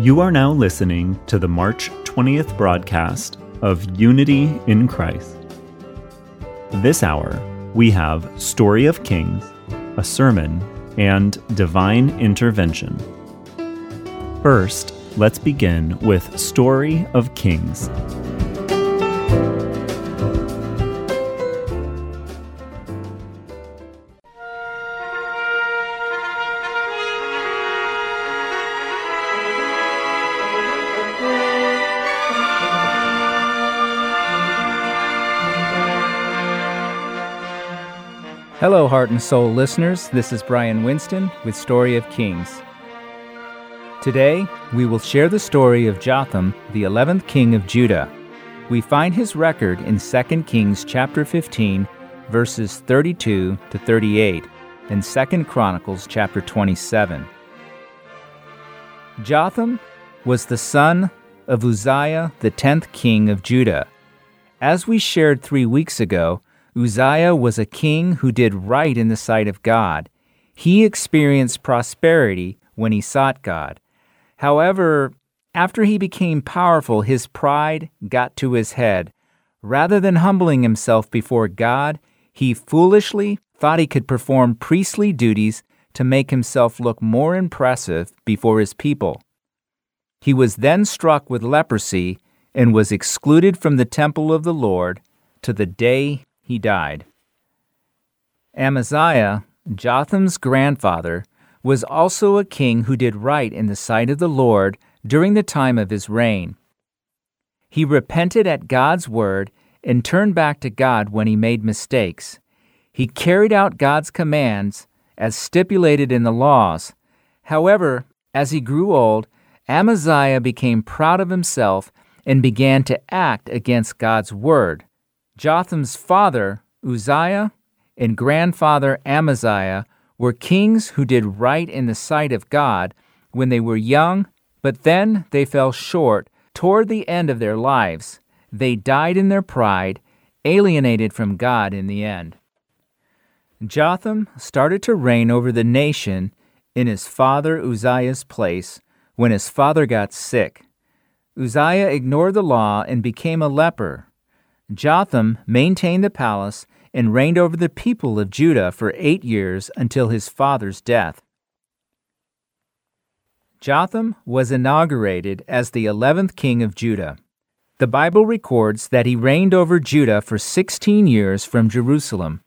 You are now listening to the March 20th broadcast of Unity in Christ. This hour, we have Story of Kings, a sermon, and divine intervention. First, let's begin with Story of Kings. Hello, Heart and Soul listeners. This is Brian Winston with Story of Kings. Today, we will share the story of Jotham, the 11th king of Judah. We find his record in 2 Kings chapter 15, verses 32 to 38, and 2 Chronicles chapter 27. Jotham was the son of Uzziah, the 10th king of Judah. As we shared three weeks ago, Uzziah was a king who did right in the sight of God. He experienced prosperity when he sought God. However, after he became powerful, his pride got to his head. Rather than humbling himself before God, he foolishly thought he could perform priestly duties to make himself look more impressive before his people. He was then struck with leprosy and was excluded from the temple of the Lord to the day he died. Amaziah, Jotham's grandfather, was also a king who did right in the sight of the Lord during the time of his reign. He repented at God's word and turned back to God when he made mistakes. He carried out God's commands as stipulated in the laws. However, as he grew old, Amaziah became proud of himself and began to act against God's word. Jotham's father, Uzziah, and grandfather Amaziah were kings who did right in the sight of God when they were young, but then they fell short toward the end of their lives. They died in their pride, alienated from God in the end. Jotham started to reign over the nation in his father Uzziah's place when his father got sick. Uzziah ignored the law and became a leper. Jotham maintained the palace and reigned over the people of Judah for eight years until his father's death. Jotham was inaugurated as the eleventh king of Judah. The Bible records that he reigned over Judah for 16 years from Jerusalem.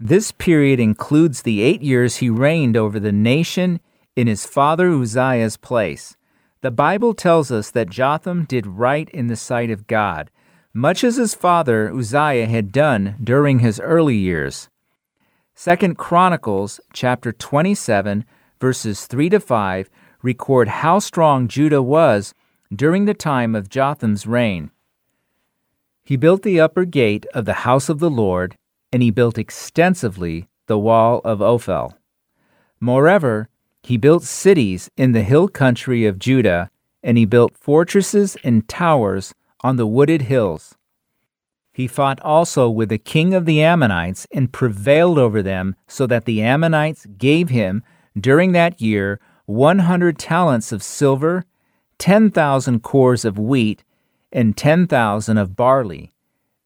This period includes the eight years he reigned over the nation in his father Uzziah's place. The Bible tells us that Jotham did right in the sight of God much as his father Uzziah had done during his early years. 2 Chronicles chapter 27 verses 3 to 5 record how strong Judah was during the time of Jotham's reign. He built the upper gate of the house of the Lord, and he built extensively the wall of Ophel. Moreover, he built cities in the hill country of Judah, and he built fortresses and towers on the wooded hills. He fought also with the king of the Ammonites and prevailed over them, so that the Ammonites gave him, during that year, 100 talents of silver, 10,000 cors of wheat, and 10,000 of barley.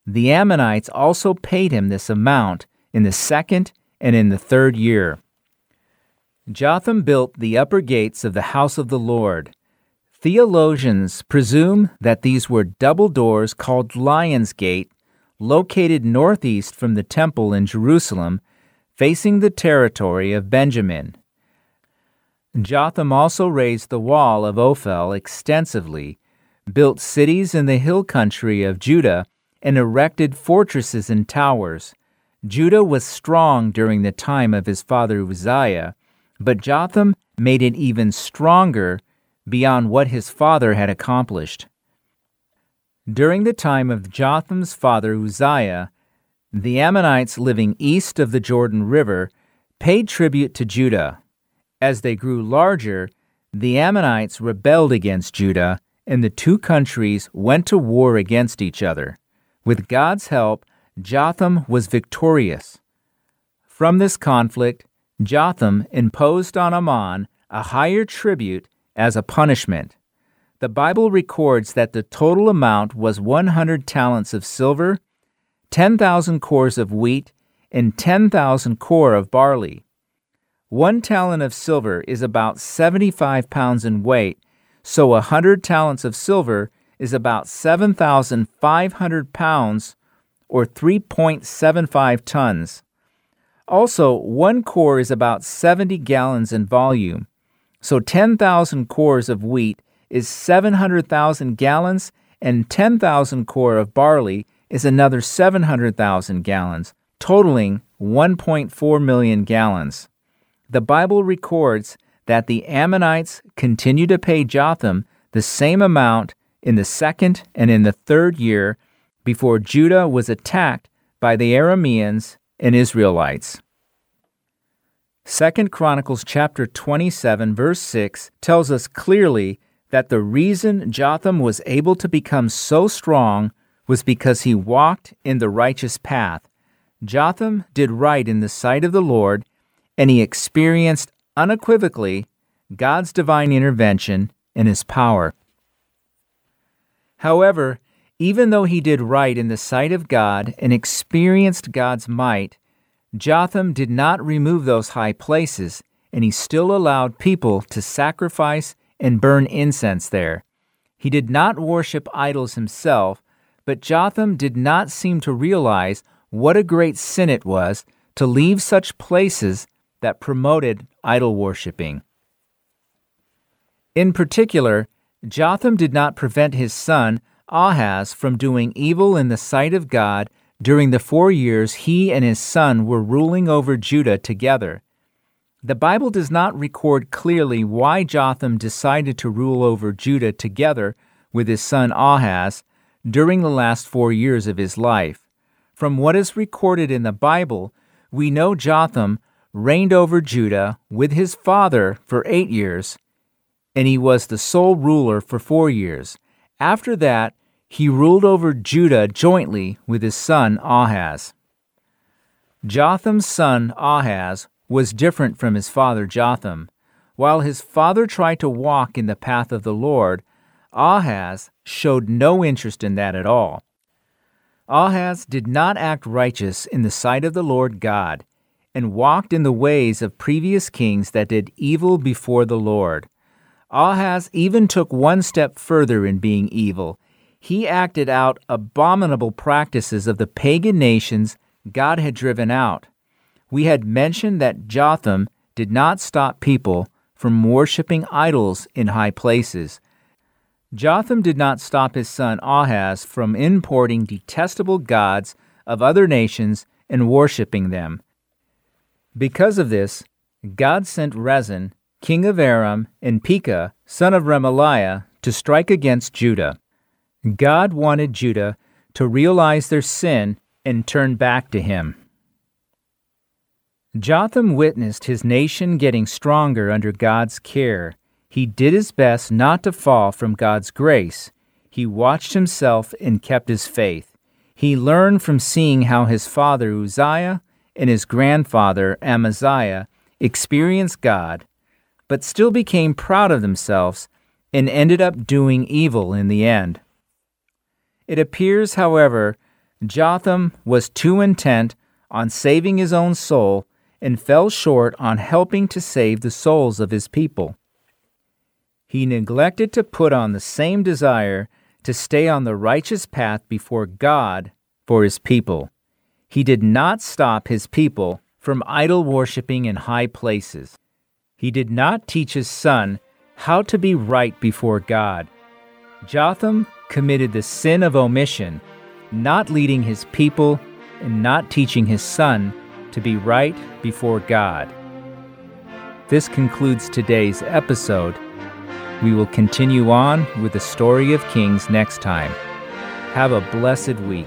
The Ammonites also paid him this amount in the second and in the third year. Jotham built the upper gates of the house of the Lord, Theologians presume that these were double doors called Lion's Gate, located northeast from the temple in Jerusalem, facing the territory of Benjamin. Jotham also raised the wall of Ophel extensively, built cities in the hill country of Judah, and erected fortresses and towers. Judah was strong during the time of his father Uzziah, but Jotham made it even stronger beyond what his father had accomplished. During the time of Jotham's father Uzziah, the Ammonites living east of the Jordan River paid tribute to Judah. As they grew larger, the Ammonites rebelled against Judah, and the two countries went to war against each other. With God's help, Jotham was victorious. From this conflict, Jotham imposed on Ammon a higher tribute as a punishment. The Bible records that the total amount was 100 talents of silver, 10,000 cors of wheat, and 10,000 cor of barley. One talent of silver is about 75 pounds in weight, so a 100 talents of silver is about 7,500 pounds or 3.75 tons. Also, one cor is about 70 gallons in volume, so 10,000 cors of wheat is 700,000 gallons, and 10,000 cor of barley is another 700,000 gallons, totaling 1.4 million gallons. The Bible records that the Ammonites continued to pay Jotham the same amount in the second and in the third year before Judah was attacked by the Arameans and Israelites. 2 Chronicles chapter 27 verse 6 tells us clearly that the reason Jotham was able to become so strong was because he walked in the righteous path. Jotham did right in the sight of the Lord, and he experienced unequivocally God's divine intervention and his power. However, even though he did right in the sight of God and experienced God's might, Jotham did not remove those high places, and he still allowed people to sacrifice and burn incense there. He did not worship idols himself, but Jotham did not seem to realize what a great sin it was to leave such places that promoted idol worshiping. In particular, Jotham did not prevent his son Ahaz from doing evil in the sight of God during the four years he and his son were ruling over Judah together. The Bible does not record clearly why Jotham decided to rule over Judah together with his son Ahaz during the last four years of his life. From what is recorded in the Bible, we know Jotham reigned over Judah with his father for eight years, and he was the sole ruler for four years. After that, he ruled over Judah jointly with his son Ahaz. Jotham's son Ahaz was different from his father Jotham. While his father tried to walk in the path of the Lord, Ahaz showed no interest in that at all. Ahaz did not act righteous in the sight of the Lord God, and walked in the ways of previous kings that did evil before the Lord. Ahaz even took one step further in being evil he acted out abominable practices of the pagan nations God had driven out. We had mentioned that Jotham did not stop people from worshiping idols in high places. Jotham did not stop his son Ahaz from importing detestable gods of other nations and worshiping them. Because of this, God sent Rezin, king of Aram, and Pekah, son of Remaliah, to strike against Judah. God wanted Judah to realize their sin and turn back to him. Jotham witnessed his nation getting stronger under God's care. He did his best not to fall from God's grace. He watched himself and kept his faith. He learned from seeing how his father Uzziah and his grandfather Amaziah experienced God, but still became proud of themselves and ended up doing evil in the end. It appears, however, Jotham was too intent on saving his own soul and fell short on helping to save the souls of his people. He neglected to put on the same desire to stay on the righteous path before God for his people. He did not stop his people from idol worshiping in high places. He did not teach his son how to be right before God. Jotham committed the sin of omission, not leading his people and not teaching his son to be right before God. This concludes today's episode. We will continue on with the story of Kings next time. Have a blessed week.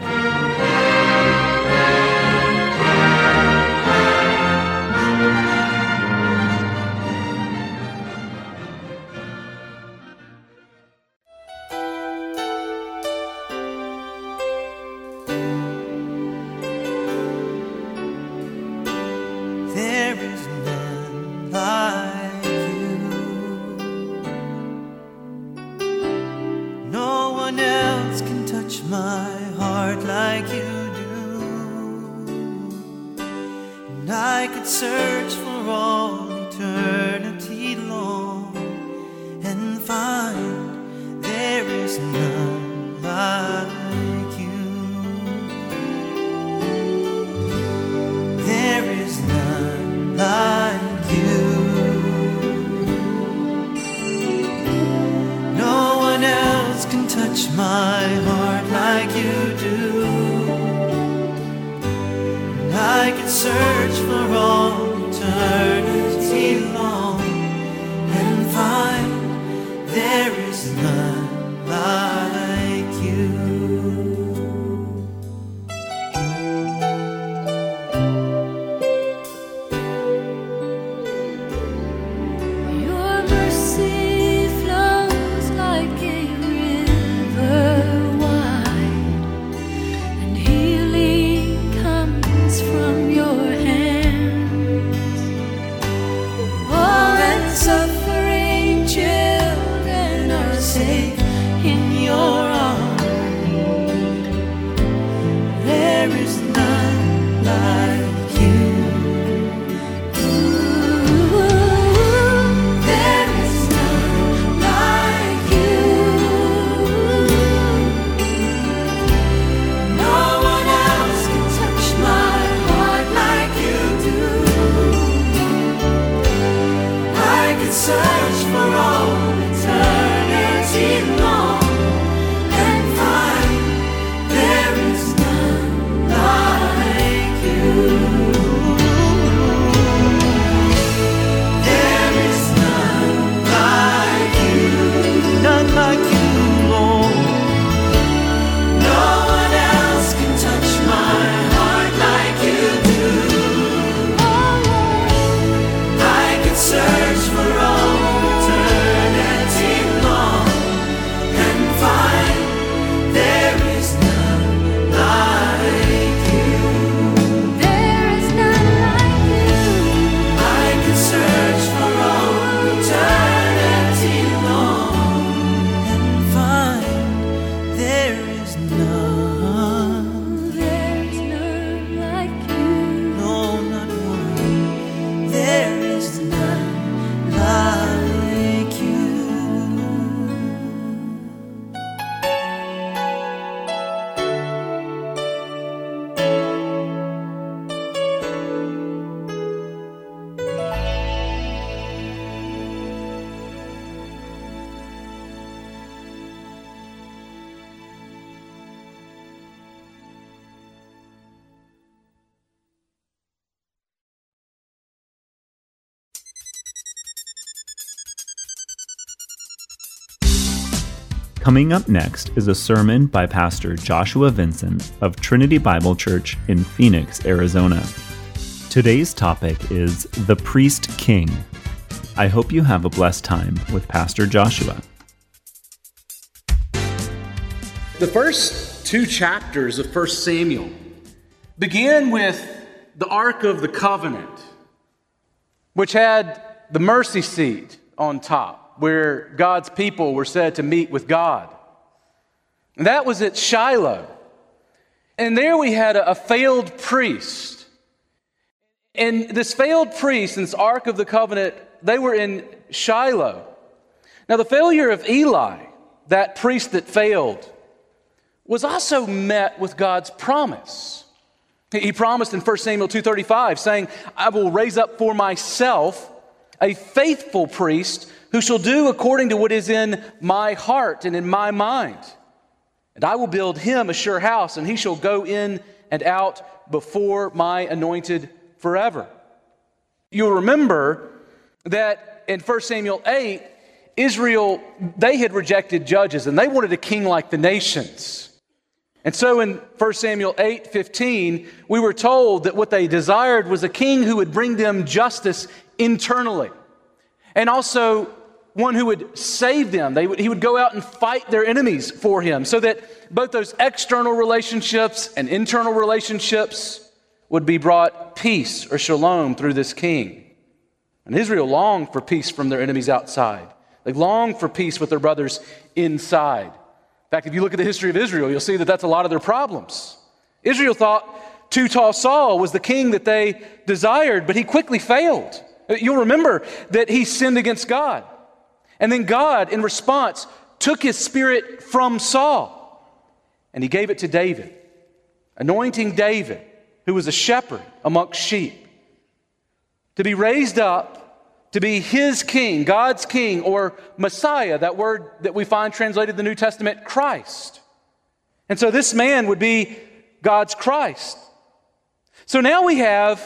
Coming up next is a sermon by Pastor Joshua Vincent of Trinity Bible Church in Phoenix, Arizona. Today's topic is The Priest King. I hope you have a blessed time with Pastor Joshua. The first two chapters of 1 Samuel begin with the Ark of the Covenant, which had the mercy seat on top, where God's people were said to meet with God. And that was at Shiloh. And there we had a, a failed priest. And this failed priest and this Ark of the Covenant, they were in Shiloh. Now, the failure of Eli, that priest that failed, was also met with God's promise. He- promised in 1 Samuel 2:35 saying, "I will raise up for myself a faithful priest who shall do according to what is in my heart and in my mind. And I will build him a sure house, and he shall go in and out before my anointed forever." You'll remember that in 1 Samuel 8, Israel, they had rejected judges and they wanted a king like the nations. And so in 1 Samuel 8 15, we were told that what they desired was a king who would bring them justice internally and also one who would save them. Would, he would go out and fight their enemies for him so that both those external relationships and internal relationships would be brought peace or shalom through this king. And Israel longed for peace from their enemies outside. They longed for peace with their brothers inside. In fact, if you look at the history of Israel, you'll see that that's a lot of their problems. Israel thought Too tall Saul was the king that they desired, but he quickly failed. You'll remember that he sinned against God. And then God, in response, took his spirit from Saul and he gave it to David, anointing David, who was a shepherd amongst sheep, to be raised up to be his king, God's king, or Messiah, that word that we find translated in the New Testament, Christ. And so this man would be God's Christ. So now we have,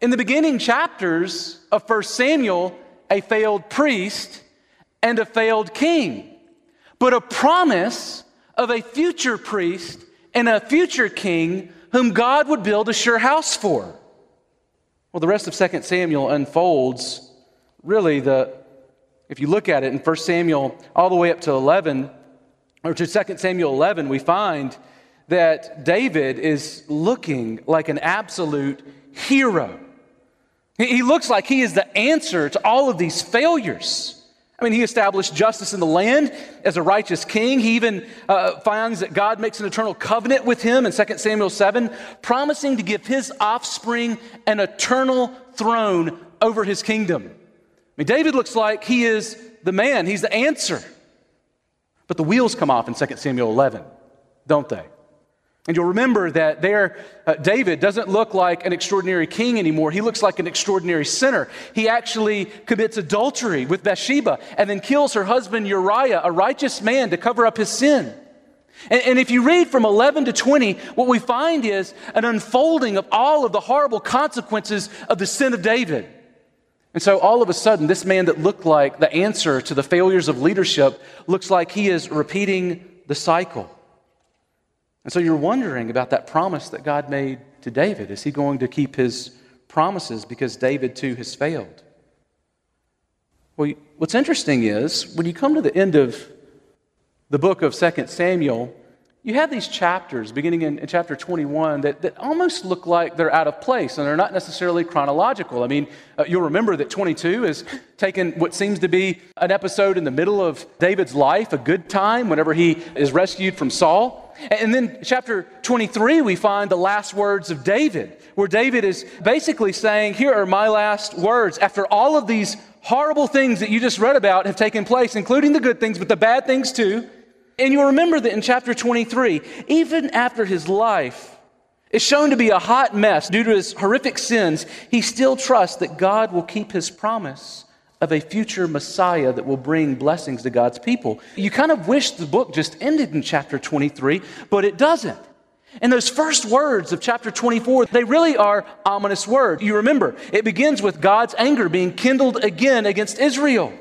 in the beginning chapters of 1 Samuel, a failed priest and a failed king, but a promise of a future priest and a future king whom God would build a sure house for. Well, the rest of 2 Samuel unfolds really the if you look at it in 1 Samuel all the way up to 11 or to 2 Samuel 11, we find that David is looking like an absolute hero. He looks like he is the answer to all of these failures. I mean, he established justice in the land as a righteous king. He even uh, finds that God makes an eternal covenant with him in 2 Samuel 7, promising to give his offspring an eternal throne over his kingdom. I mean, David looks like he is the man, he's the answer. But the wheels come off in 2 Samuel 11, don't they? And you'll remember that there, uh, David doesn't look like an extraordinary king anymore. He looks like an extraordinary sinner. He actually commits adultery with Bathsheba and then kills her husband Uriah, a righteous man, to cover up his sin. And, and if you read from 11 to 20, what we find is an unfolding of all of the horrible consequences of the sin of David. And so all of a sudden, this man that looked like the answer to the failures of leadership looks like he is repeating the cycle. And so you're wondering about that promise that God made to David. Is he going to keep his promises because David too has failed? Well, what's interesting is when you come to the end of the book of 2 Samuel, you have these chapters beginning in, in, chapter 21 that, that almost look like they're out of place and they're not necessarily chronological. I mean, uh, you'll remember that 22 is taken what seems to be an episode in the middle of David's life, a good time, whenever he is rescued from Saul. And then chapter 23, we find the last words of David, where David is basically saying, Here are my last words. After all of these horrible things that you just read about have taken place, including the good things, but the bad things too. And you'll remember that in chapter 23, even after his life is shown to be a hot mess due to his horrific sins, he still trusts that God will keep his promise of a future Messiah that will bring blessings to God's people. You kind of wish the book just ended in chapter 23, but it doesn't. And those first words of chapter 24, they really are ominous words. You remember, it begins with God's anger being kindled again against Israel.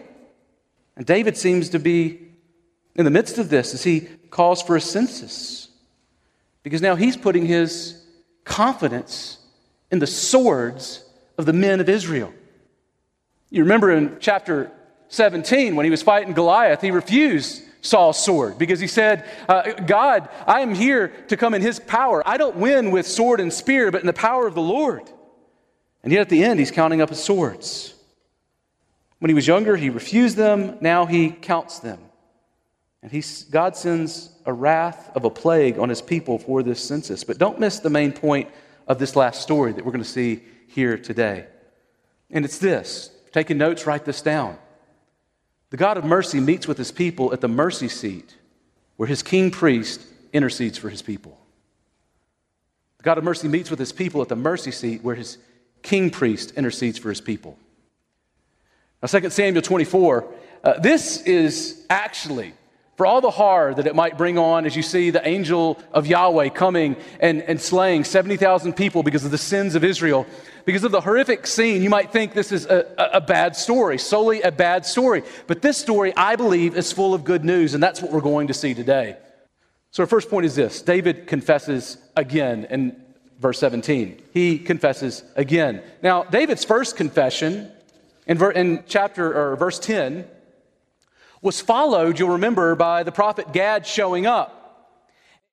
And David seems to be in the midst of this as he calls for a census. Because now he's putting his confidence in the swords of the men of Israel. You remember in chapter 17 when he was fighting Goliath, he refused Saul's sword because he said, uh, God, I am here to come in his power. I don't win with sword and spear, but in the power of the Lord. And yet at the end, he's counting up his swords. When he was younger, he refused them. Now he counts them. And he, God sends a wrath of a plague on his people for this census. But don't miss the main point of this last story that we're going to see here today. And it's this taking notes, write this down. The God of mercy meets with his people at the mercy seat where his king priest intercedes for his people. The God of mercy meets with his people at the mercy seat where his king priest intercedes for his people. Now, 2 Samuel 24, uh, this is actually for all the horror that it might bring on as you see the angel of Yahweh coming and, and slaying 70,000 people because of the sins of Israel. Because of the horrific scene, you might think this is a, a, bad story, solely a bad story. But this story, I believe, is full of good news, and that's what we're going to see today. So, our first point is this David confesses again in verse 17. He confesses again. Now, David's first confession in, in chapter or verse 10 was followed, you'll remember, by the prophet Gad showing up.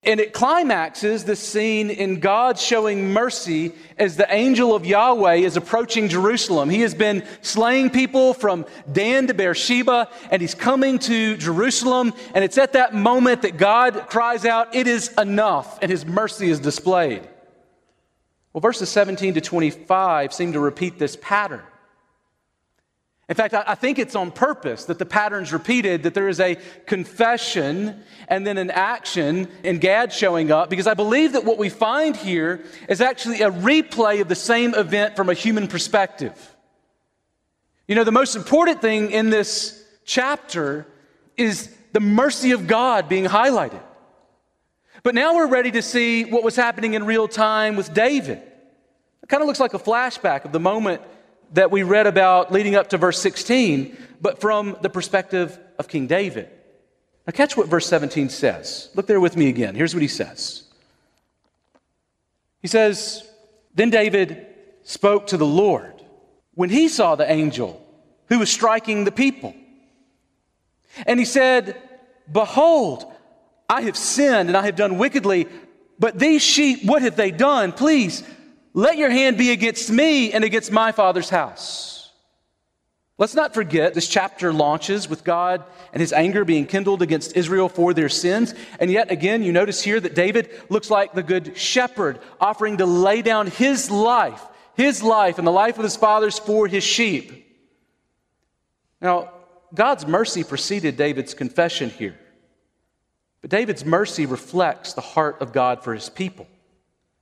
And it climaxes the scene in God showing mercy as the angel of Yahweh is approaching Jerusalem. He has been slaying people from Dan to Beersheba, and he's coming to Jerusalem. And it's at that moment that God cries out, It is enough, and his mercy is displayed. Well, verses 17 to 25 seem to repeat this pattern. In fact, I think it's on purpose that the pattern's repeated, that there is a confession and then an action and Gad showing up, because I believe that what we find here is actually a replay of the same event from a human perspective. You know, the most important thing in this chapter is the mercy of God being highlighted. But now we're ready to see what was happening in real time with David. It kind of looks like a flashback of the moment that we read about leading up to verse 16, but from the perspective of King David. Now, catch what verse 17 says. Look there with me again. Here's what he says He says, Then David spoke to the Lord when he saw the angel who was striking the people. And he said, Behold, I have sinned and I have done wickedly, but these sheep, what have they done? Please let your hand be against me and against my father's house. Let's not forget this chapter launches with God and his anger being kindled against Israel for their sins. And yet again, you notice here that David looks like the good shepherd offering to lay down his life, his life and the life of his fathers for his sheep. Now, God's mercy preceded David's confession here. But David's mercy reflects the heart of God for his people.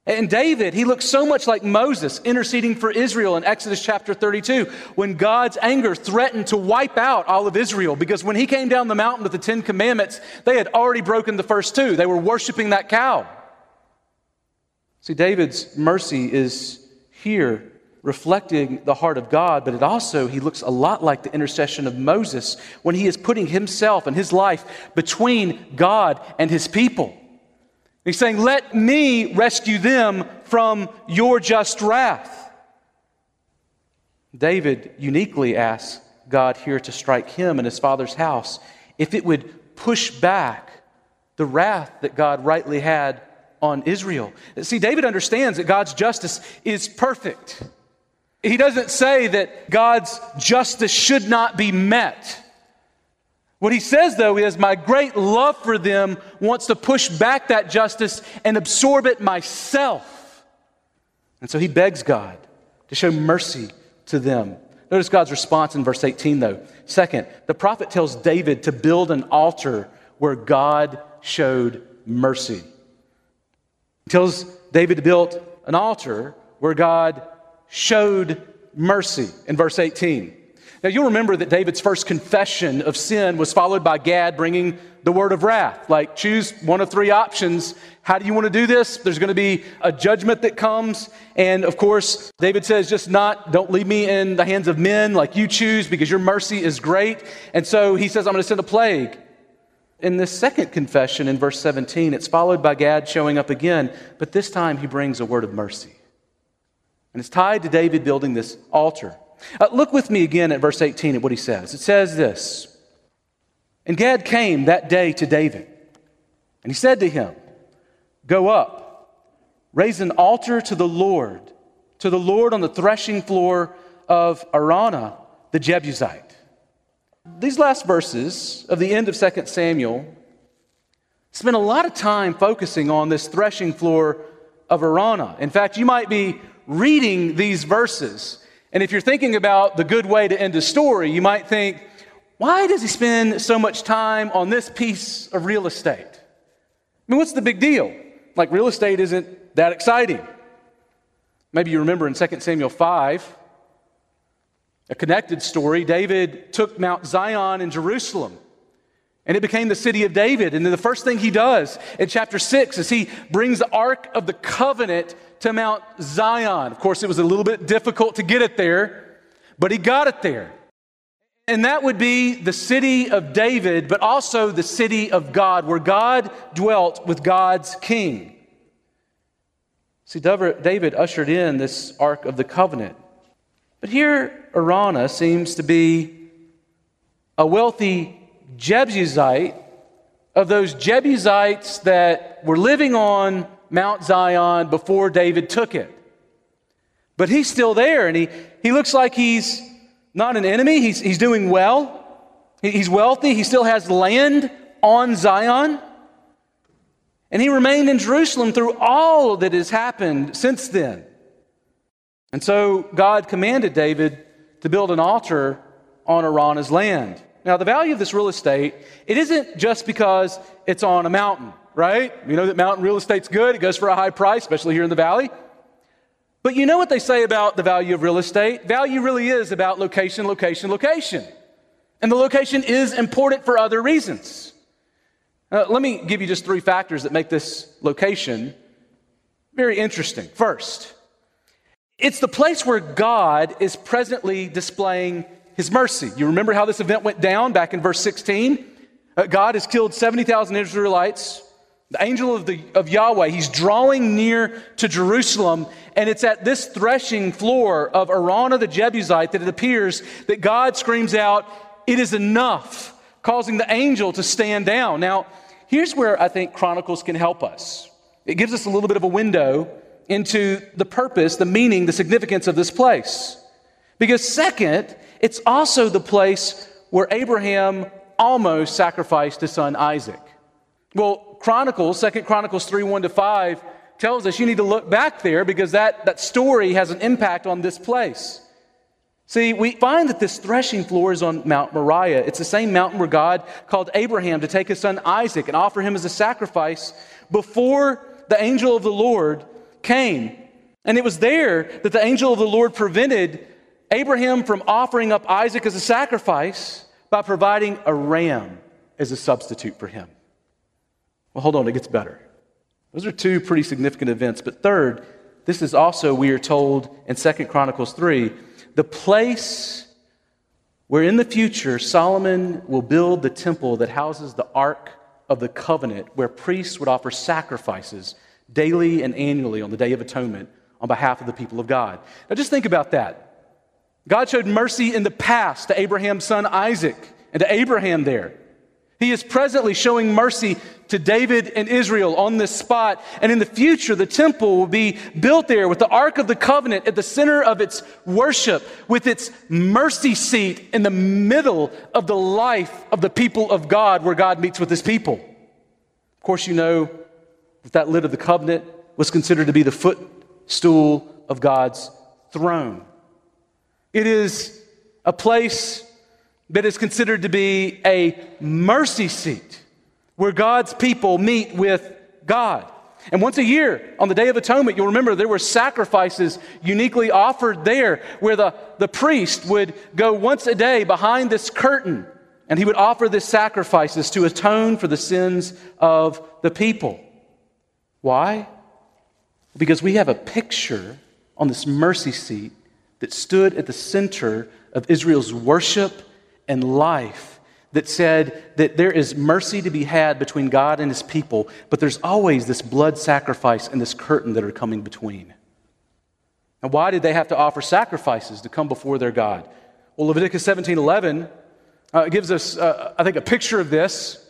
And David, he looks so much like Moses interceding for Israel in Exodus chapter 32 when God's anger threatened to wipe out all of Israel because when he came down the mountain with the Ten Commandments, they had already broken the first two. They were worshiping that cow. See, David's mercy is here reflecting the heart of God, but it also, he looks a lot like the intercession of Moses when he is putting himself and his life between God and his people. He's saying, Let me rescue them from your just wrath. David uniquely asks God here to strike him and his father's house if it would push back the wrath that God rightly had on Israel. See, David understands that God's justice is perfect. He doesn't say that God's justice should not be met. What he says, though, is my great love for them wants to push back that justice and absorb it myself. And so he begs God to show mercy to them. Notice God's response in verse 18, though. Second, the prophet tells David to build an altar where God showed mercy. He tells David to build an altar where God showed mercy in verse 18. Now, you'll remember that David's first confession of sin was followed by Gad bringing the word of wrath. Like, choose one of three options. How do you want to do this? There's going to be a judgment that comes. And of course, David says, just not, don't leave me in the hands of men like you choose because your mercy is great. And so he says, I'm going to send a plague. In this second confession in verse 17, it's followed by Gad showing up again, but this time he brings a word of mercy. And it's tied to David building this altar. Uh, look with me again at verse 18 at what he says. It says this And Gad came that day to David, and he said to him, Go up, raise an altar to the Lord, to the Lord on the threshing floor of Araunah the Jebusite. These last verses of the end of 2 Samuel spend a lot of time focusing on this threshing floor of Araunah. In fact, you might be reading these verses and if you're thinking about the good way to end a story, you might think, why does he spend so much time on this piece of real estate? I mean, what's the big deal? Like, real estate isn't that exciting. Maybe you remember in 2 Samuel 5, a connected story, David took Mount Zion in Jerusalem. And it became the city of David. And then the first thing he does in chapter 6 is he brings the Ark of the Covenant to Mount Zion. Of course, it was a little bit difficult to get it there, but he got it there. And that would be the city of David, but also the city of God, where God dwelt with God's king. See, David ushered in this Ark of the Covenant. But here, Araunah seems to be a wealthy Jebusite of those Jebusites that were living on Mount Zion before David took it. But he's still there, and he, he looks like he's not an enemy. He's, he's doing well. He's wealthy. He still has land on Zion. And he remained in Jerusalem through all that has happened since then. And so God commanded David to build an altar on Araunah's land. Now, the value of this real estate, it isn't just because it's on a mountain, right? You know that mountain real estate's good, it goes for a high price, especially here in the valley. But you know what they say about the value of real estate? Value really is about location, location, location. And the location is important for other reasons. Uh, let me give you just three factors that make this location very interesting. First, it's the place where God is presently displaying his mercy. You remember how this event went down back in verse 16? Uh, God has killed 70,000 Israelites. The angel of, the, of Yahweh, he's drawing near to Jerusalem, and it's at this threshing floor of Araunah the Jebusite that it appears that God screams out, It is enough, causing the angel to stand down. Now, here's where I think Chronicles can help us. It gives us a little bit of a window into the purpose, the meaning, the significance of this place. Because, second, it's also the place where Abraham almost sacrificed his son Isaac. Well, Chronicles, Second Chronicles 3 1 to 5, tells us you need to look back there because that, that story has an impact on this place. See, we find that this threshing floor is on Mount Moriah. It's the same mountain where God called Abraham to take his son Isaac and offer him as a sacrifice before the angel of the Lord came. And it was there that the angel of the Lord prevented Abraham from offering up Isaac as a sacrifice by providing a ram as a substitute for him. Well, hold on, it gets better. Those are two pretty significant events. But third, this is also, we are told in Second Chronicles 3, the place where in the future Solomon will build the temple that houses the Ark of the Covenant, where priests would offer sacrifices daily and annually on the Day of Atonement on behalf of the people of God. Now, just think about that. God showed mercy in the past to Abraham's son Isaac and to Abraham there. He is presently showing mercy to David and Israel on this spot. And in the future, the temple will be built there with the Ark of the Covenant at the center of its worship, with its mercy seat in the middle of the life of the people of God, where God meets with his people. Of course, you know that that lid of the covenant was considered to be the footstool of God's throne. It is a place that is considered to be a mercy seat where God's people meet with God. And once a year, on the Day of Atonement, you'll remember there were sacrifices uniquely offered there where the, the priest would go once a day behind this curtain and he would offer these sacrifices to atone for the sins of the people. Why? Because we have a picture on this mercy seat that stood at the center of Israel's worship and life that said that there is mercy to be had between God and his people, but there's always this blood sacrifice and this curtain that are coming between. And why did they have to offer sacrifices to come before their God? Well, Leviticus 17 11 uh, gives us, uh, I think, a picture of this.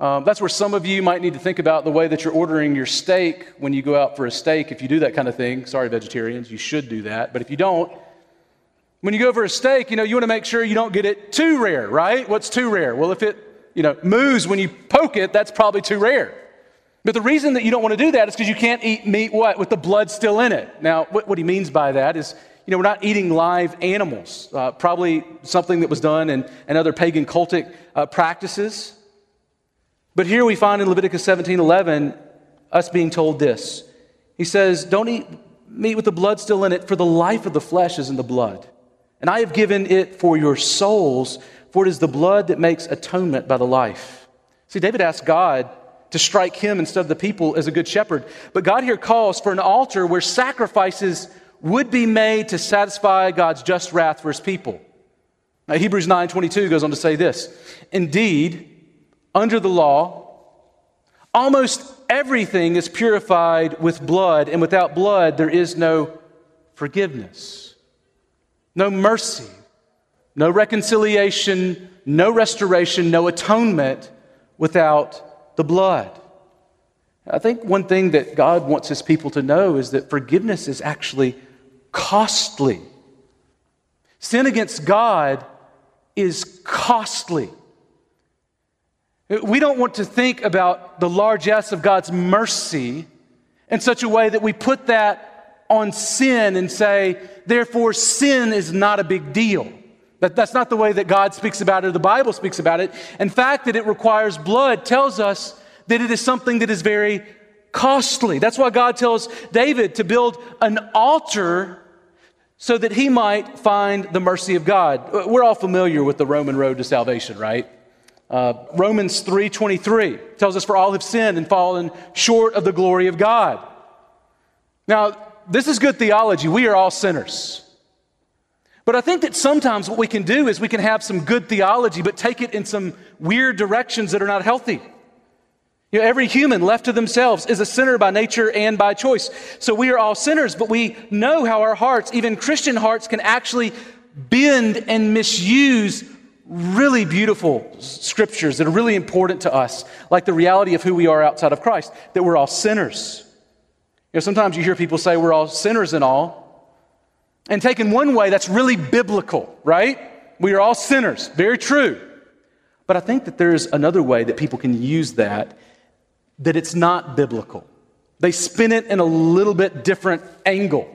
Um, that's where some of you might need to think about the way that you're ordering your steak when you go out for a steak. If you do that kind of thing, sorry, vegetarians, you should do that. But if you don't, when you go for a steak, you know, you want to make sure you don't get it too rare, right? What's too rare? Well, if it, you know, moves when you poke it, that's probably too rare. But the reason that you don't want to do that is because you can't eat meat what? With the blood still in it. Now, what, what he means by that is, you know, we're not eating live animals. Uh, probably something that was done in, in other pagan cultic uh, practices. But here we find in Leviticus 17 11 us being told this. He says, Don't eat meat with the blood still in it, for the life of the flesh is in the blood. And I have given it for your souls, for it is the blood that makes atonement by the life. See, David asked God to strike him instead of the people as a good shepherd. But God here calls for an altar where sacrifices would be made to satisfy God's just wrath for his people. Now, Hebrews 9:22 goes on to say this: Indeed, under the law, almost everything is purified with blood, and without blood there is no forgiveness no mercy, no reconciliation, no restoration, no atonement without the blood. I think one thing that God wants his people to know is that forgiveness is actually costly. Sin against God is costly. We don't want to think about the largesse of God's mercy in such a way that we put that on sin and say, therefore, sin is not a big deal. That, that's not the way that God speaks about it or the Bible speaks about it. In fact, that it requires blood tells us that it is something that is very costly. That's why God tells David to build an altar so that he might find the mercy of God. We're all familiar with the Roman road to salvation, right? Uh, Romans 3:23 tells us for all have sinned and fallen short of the glory of God. Now, this is good theology. We are all sinners. But I think that sometimes what we can do is we can have some good theology, but take it in some weird directions that are not healthy. You know, every human left to themselves is a sinner by nature and by choice. So we are all sinners, but we know how our hearts, even Christian hearts, can actually bend and misuse really beautiful scriptures that are really important to us, like the reality of who we are outside of Christ, that we're all sinners. You know, sometimes you hear people say we're all sinners and all, and taken one way, that's really biblical, right? We are all sinners. Very true. But I think that there's another way that people can use that, that it's not biblical. They spin it in a little bit different angle.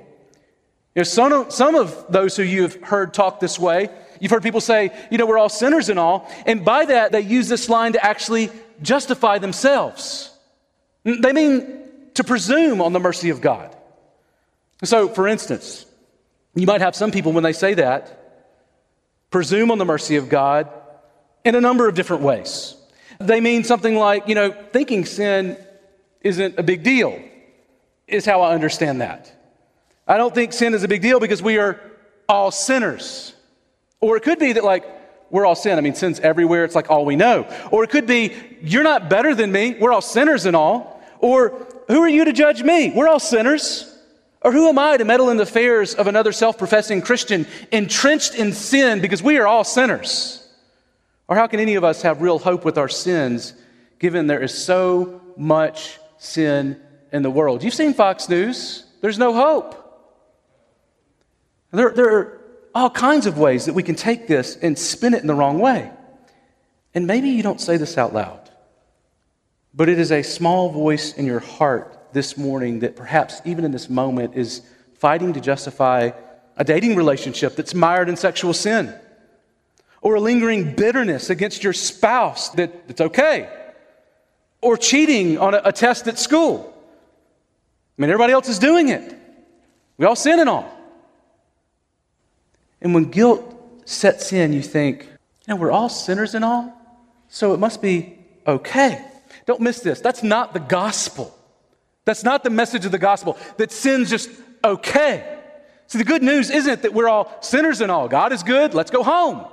You know, some, of, some of those who you've heard talk this way, you've heard people say, you know, we're all sinners and all. And by that, they use this line to actually justify themselves. They mean to presume on the mercy of God. So, for instance, you might have some people, when they say that, presume on the mercy of God in a number of different ways. They mean something like, you know, thinking sin isn't a big deal, is how I understand that. I don't think sin is a big deal because we are all sinners. Or it could be that, like, we're all sin. I mean, sin's everywhere. It's like all we know. Or it could be, you're not better than me. We're all sinners and all. Or who are you to judge me? We're all sinners. Or who am I to meddle in the affairs of another self professing Christian entrenched in sin because we are all sinners? Or how can any of us have real hope with our sins given there is so much sin in the world? You've seen Fox News, there's no hope. There, there are all kinds of ways that we can take this and spin it in the wrong way. And maybe you don't say this out loud, but it is a small voice in your heart this morning that perhaps even in this moment is fighting to justify a dating relationship that's mired in sexual sin or a lingering bitterness against your spouse that it's okay or cheating on a, a test at school. I mean, everybody else is doing it. We all sin and all. And when guilt sets in, you think, you know, we're all sinners and all, so it must be okay. Don't miss this. That's not the gospel. That's not the message of the gospel, that sin's just okay. See, the good news isn't that we're all sinners and all. God is good, let's go home.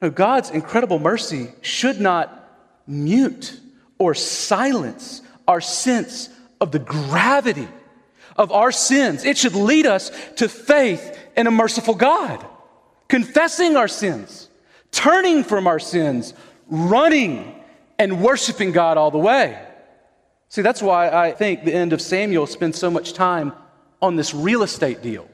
No, God's incredible mercy should not mute or silence our sense of the gravity of our sins. It should lead us to faith in a merciful God, confessing our sins, turning from our sins, running and worshiping God all the way. See, that's why I think the end of Samuel spends so much time on this real estate deal.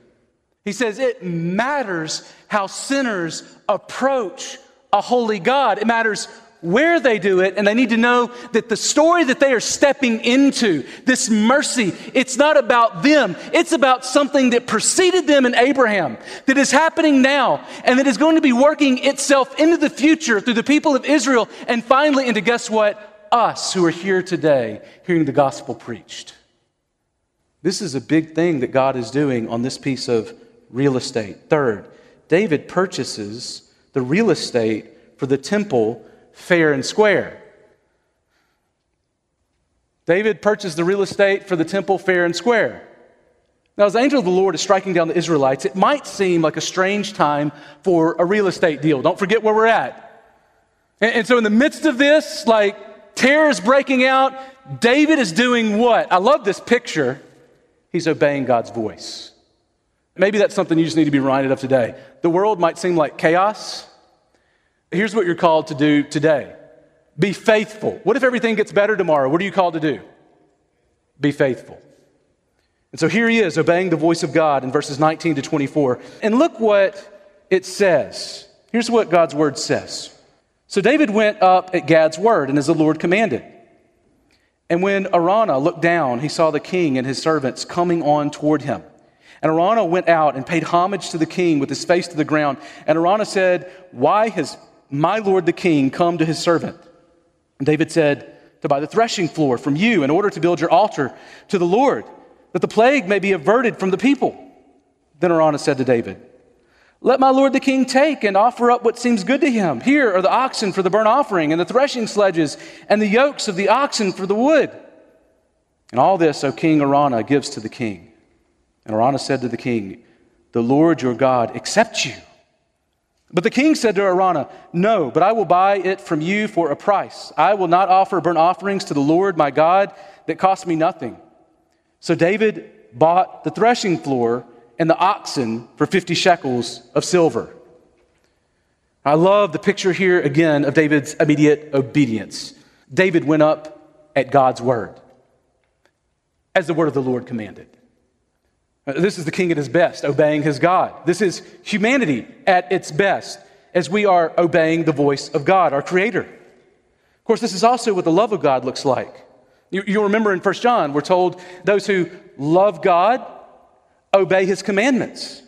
He says it matters how sinners approach a holy God. It matters where they do it, and they need to know that the story that they are stepping into, this mercy, it's not about them. It's about something that preceded them in Abraham, that is happening now, and that is going to be working itself into the future through the people of Israel, and finally into guess what? us who are here today hearing the gospel preached. This is a big thing that God is doing on this piece of real estate. Third, David purchases the real estate for the temple fair and square. David purchased the real estate for the temple fair and square. Now, as the angel of the Lord is striking down the Israelites, it might seem like a strange time for a real estate deal. Don't forget where we're at. And, and so, in the midst of this, like Terror is breaking out. David is doing what? I love this picture. He's obeying God's voice. Maybe that's something you just need to be reminded of today. The world might seem like chaos. Here's what you're called to do today be faithful. What if everything gets better tomorrow? What are you called to do? Be faithful. And so here he is obeying the voice of God in verses 19 to 24. And look what it says. Here's what God's word says. So David went up at Gad's word, and as the Lord commanded. And when Araunah looked down, he saw the king and his servants coming on toward him. And Araunah went out and paid homage to the king with his face to the ground. And Araunah said, Why has my lord the king come to his servant? And David said, To buy the threshing floor from you in order to build your altar to the Lord, that the plague may be averted from the people. Then Araunah said to David, let my lord the king take and offer up what seems good to him. Here are the oxen for the burnt offering, and the threshing sledges, and the yokes of the oxen for the wood. And all this, O King Araunah, gives to the king. And Araunah said to the king, The Lord your God accept you. But the king said to Araunah, No, but I will buy it from you for a price. I will not offer burnt offerings to the Lord my God that cost me nothing. So David bought the threshing floor and the oxen for 50 shekels of silver. I love the picture here again of David's immediate obedience. David went up at God's word, as the word of the Lord commanded. Uh, this is the king at his best, obeying his God. This is humanity at its best, as we are obeying the voice of God, our Creator. Of course, this is also what the love of God looks like. You, will remember in 1 John, we're told those who love God obey his commandments.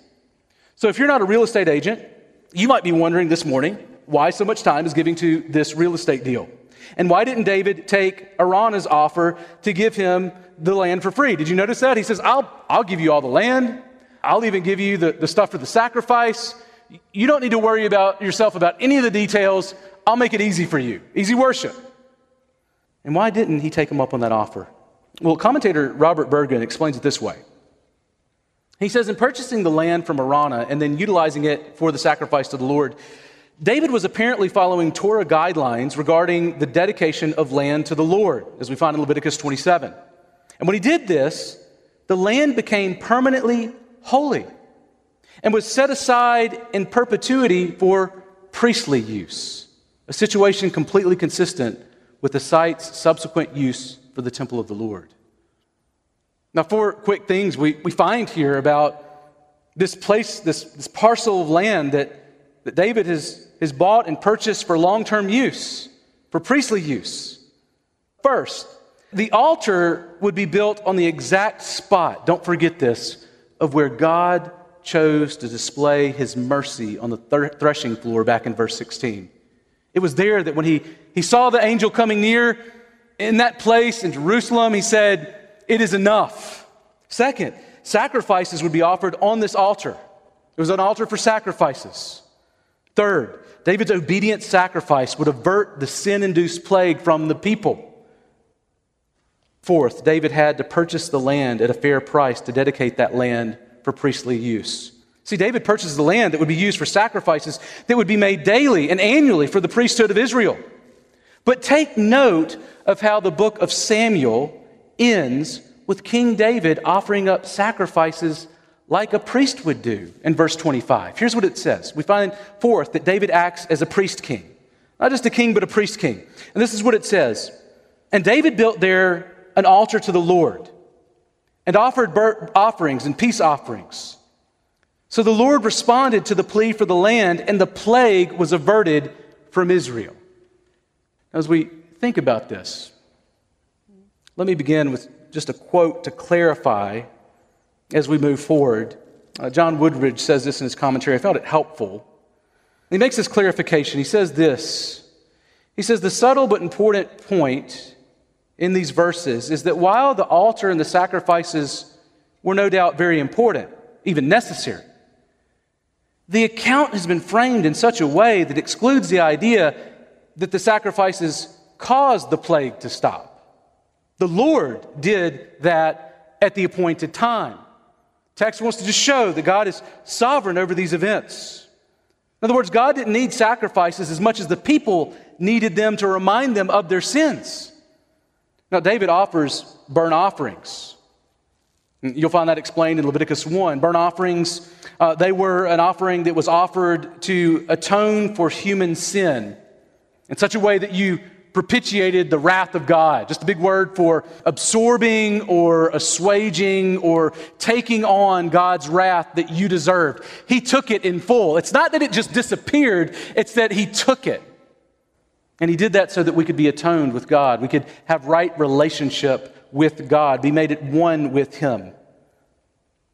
So if you're not a real estate agent, you might be wondering this morning why so much time is giving to this real estate deal. And why didn't David take Araunah's offer to give him the land for free? Did you notice that? He says, I'll, I'll give you all the land. I'll even give you the, the stuff for the sacrifice. You don't need to worry about yourself about any of the details. I'll make it easy for you. Easy worship. And why didn't he take him up on that offer? Well, commentator Robert Bergen explains it this way. He says, in purchasing the land from Araunah and then utilizing it for the sacrifice to the Lord, David was apparently following Torah guidelines regarding the dedication of land to the Lord, as we find in Leviticus 27. And when he did this, the land became permanently holy and was set aside in perpetuity for priestly use, a situation completely consistent with the site's subsequent use for the temple of the Lord. Now, four quick things we, we find here about this place, this, this parcel of land that, that David has, has bought and purchased for long term use, for priestly use. First, the altar would be built on the exact spot, don't forget this, of where God chose to display his mercy on the threshing floor back in verse 16. It was there that when he, he saw the angel coming near in that place in Jerusalem, he said, it is enough. Second, sacrifices would be offered on this altar. It was an altar for sacrifices. Third, David's obedient sacrifice would avert the sin induced plague from the people. Fourth, David had to purchase the land at a fair price to dedicate that land for priestly use. See, David purchased the land that would be used for sacrifices that would be made daily and annually for the priesthood of Israel. But take note of how the book of Samuel ends with King David offering up sacrifices like a priest would do in verse 25. Here's what it says. We find, fourth, that David acts as a priest king. Not just a king, but a priest king. And this is what it says. And David built there an altar to the Lord and offered burnt offerings and peace offerings. So the Lord responded to the plea for the land, and the plague was averted from Israel. As we think about this, let me begin with just a quote to clarify as we move forward. Uh, John Woodridge says this in his commentary. I found it helpful. He makes this clarification. He says this He says, The subtle but important point in these verses is that while the altar and the sacrifices were no doubt very important, even necessary, the account has been framed in such a way that excludes the idea that the sacrifices caused the plague to stop. The Lord did that at the appointed time. Text wants to just show that God is sovereign over these events. In other words, God didn't need sacrifices as much as the people needed them to remind them of their sins. Now, David offers burnt offerings. You'll find that explained in Leviticus 1. Burnt offerings, uh, they were an offering that was offered to atone for human sin in such a way that you propitiated the wrath of God. Just a big word for absorbing or assuaging or taking on God's wrath that you deserved. He took it in full. It's not that it just disappeared, it's that He took it. And he did that so that we could be atoned with God. We could have right relationship with God, be made at one with him.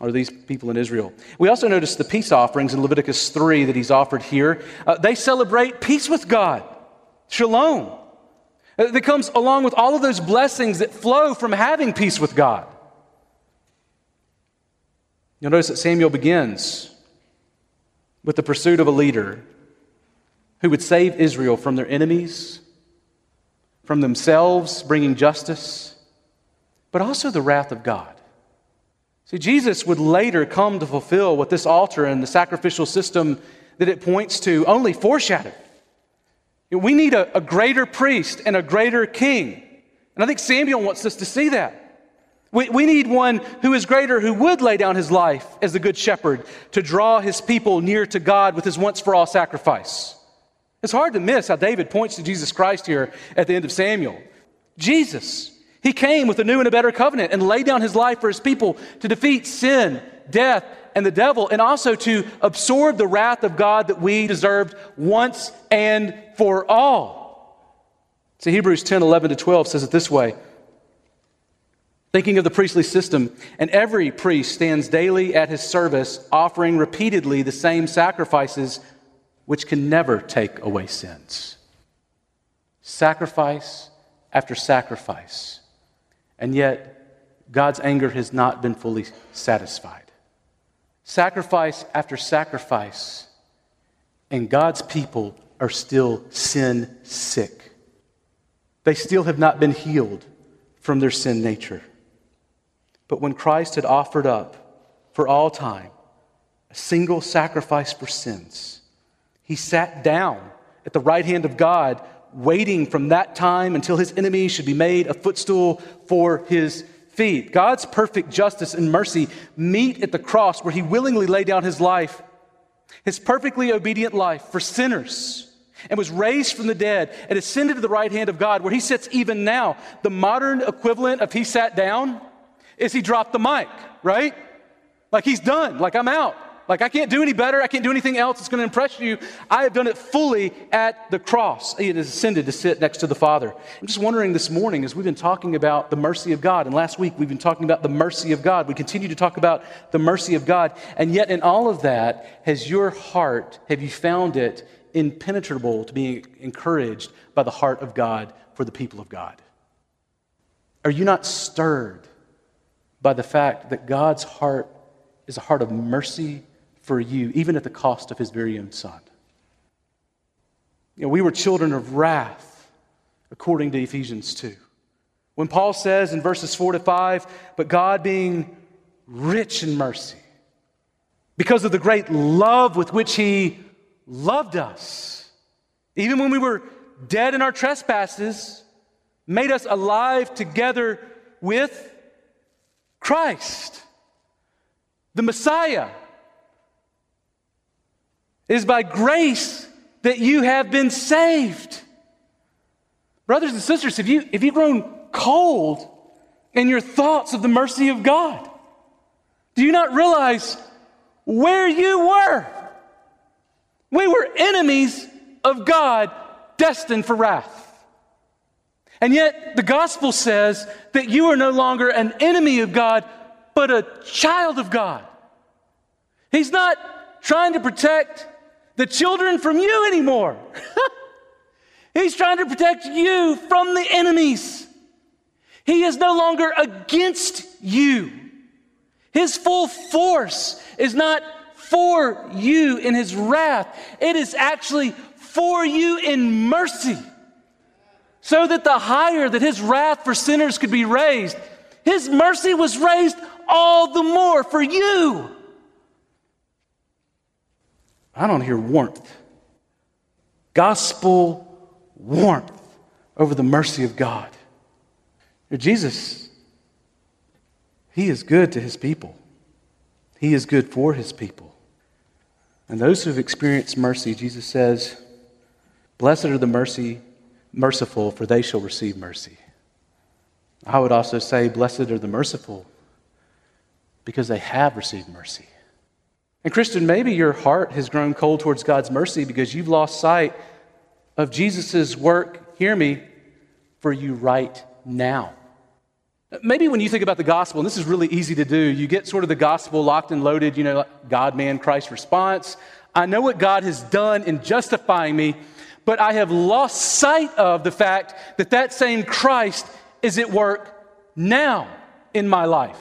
Are these people in Israel? We also notice the peace offerings in Leviticus 3 that he's offered here. Uh, they celebrate peace with God, shalom. That comes along with all of those blessings that flow from having peace with God. You'll notice that Samuel begins with the pursuit of a leader who would save Israel from their enemies, from themselves, bringing justice, but also the wrath of God. See, Jesus would later come to fulfill what this altar and the sacrificial system that it points to only foreshadowed. We need a, a greater priest and a greater king. And I think Samuel wants us to see that. We, we need one who is greater, who would lay down his life as the good shepherd to draw his people near to God with his once for all sacrifice. It's hard to miss how David points to Jesus Christ here at the end of Samuel. Jesus, he came with a new and a better covenant and laid down his life for his people to defeat sin, death, and the devil, and also to absorb the wrath of God that we deserved once and for all. See, Hebrews 10 11 to 12 says it this way. Thinking of the priestly system, and every priest stands daily at his service, offering repeatedly the same sacrifices which can never take away sins. Sacrifice after sacrifice. And yet, God's anger has not been fully satisfied. Sacrifice after sacrifice, and God's people are still sin sick. They still have not been healed from their sin nature. But when Christ had offered up for all time a single sacrifice for sins, he sat down at the right hand of God, waiting from that time until his enemies should be made a footstool for his feet. God's perfect justice and mercy meet at the cross where he willingly laid down his life, his perfectly obedient life for sinners, and was raised from the dead and ascended to the right hand of God, where he sits even now. The modern equivalent of he sat down is he dropped the mic, right? Like he's done, like I'm out. Like, I can't do any better. I can't do anything else that's going to impress you. I have done it fully at the cross. He has ascended to sit next to the Father. I'm just wondering this morning, as we've been talking about the mercy of God, and last week we've been talking about the mercy of God. We continue to talk about the mercy of God. And yet, in all of that, has your heart, have you found it impenetrable to being encouraged by the heart of God for the people of God? Are you not stirred by the fact that God's heart is a heart of mercy for you, even at the cost of his very own son. You know, we were children of wrath, according to Ephesians 2. When Paul says in verses 4 to 5, but God being rich in mercy, because of the great love with which he loved us, even when we were dead in our trespasses, made us alive together with Christ, the Messiah it is by grace that you have been saved. Brothers and sisters, have you, have you grown cold in your thoughts of the mercy of God? Do you not realize where you were? We were enemies of God, destined for wrath. And yet, the gospel says that you are no longer an enemy of God, but a child of God. He's not trying to protect the children from you anymore. He's trying to protect you from the enemies. He is no longer against you. His full force is not for you in his wrath, it is actually for you in mercy. So that the higher that his wrath for sinners could be raised, his mercy was raised all the more for you. I don't hear warmth. Gospel warmth over the mercy of God. Jesus, He is good to His people, He is good for His people. And those who have experienced mercy, Jesus says, Blessed are the mercy, merciful, for they shall receive mercy. I would also say, Blessed are the merciful, because they have received mercy. And, Christian, maybe your heart has grown cold towards God's mercy because you've lost sight of Jesus' work, hear me, for you right now. Maybe when you think about the gospel, and this is really easy to do, you get sort of the gospel locked and loaded, you know, God, man, Christ response. I know what God has done in justifying me, but I have lost sight of the fact that that same Christ is at work now in my life.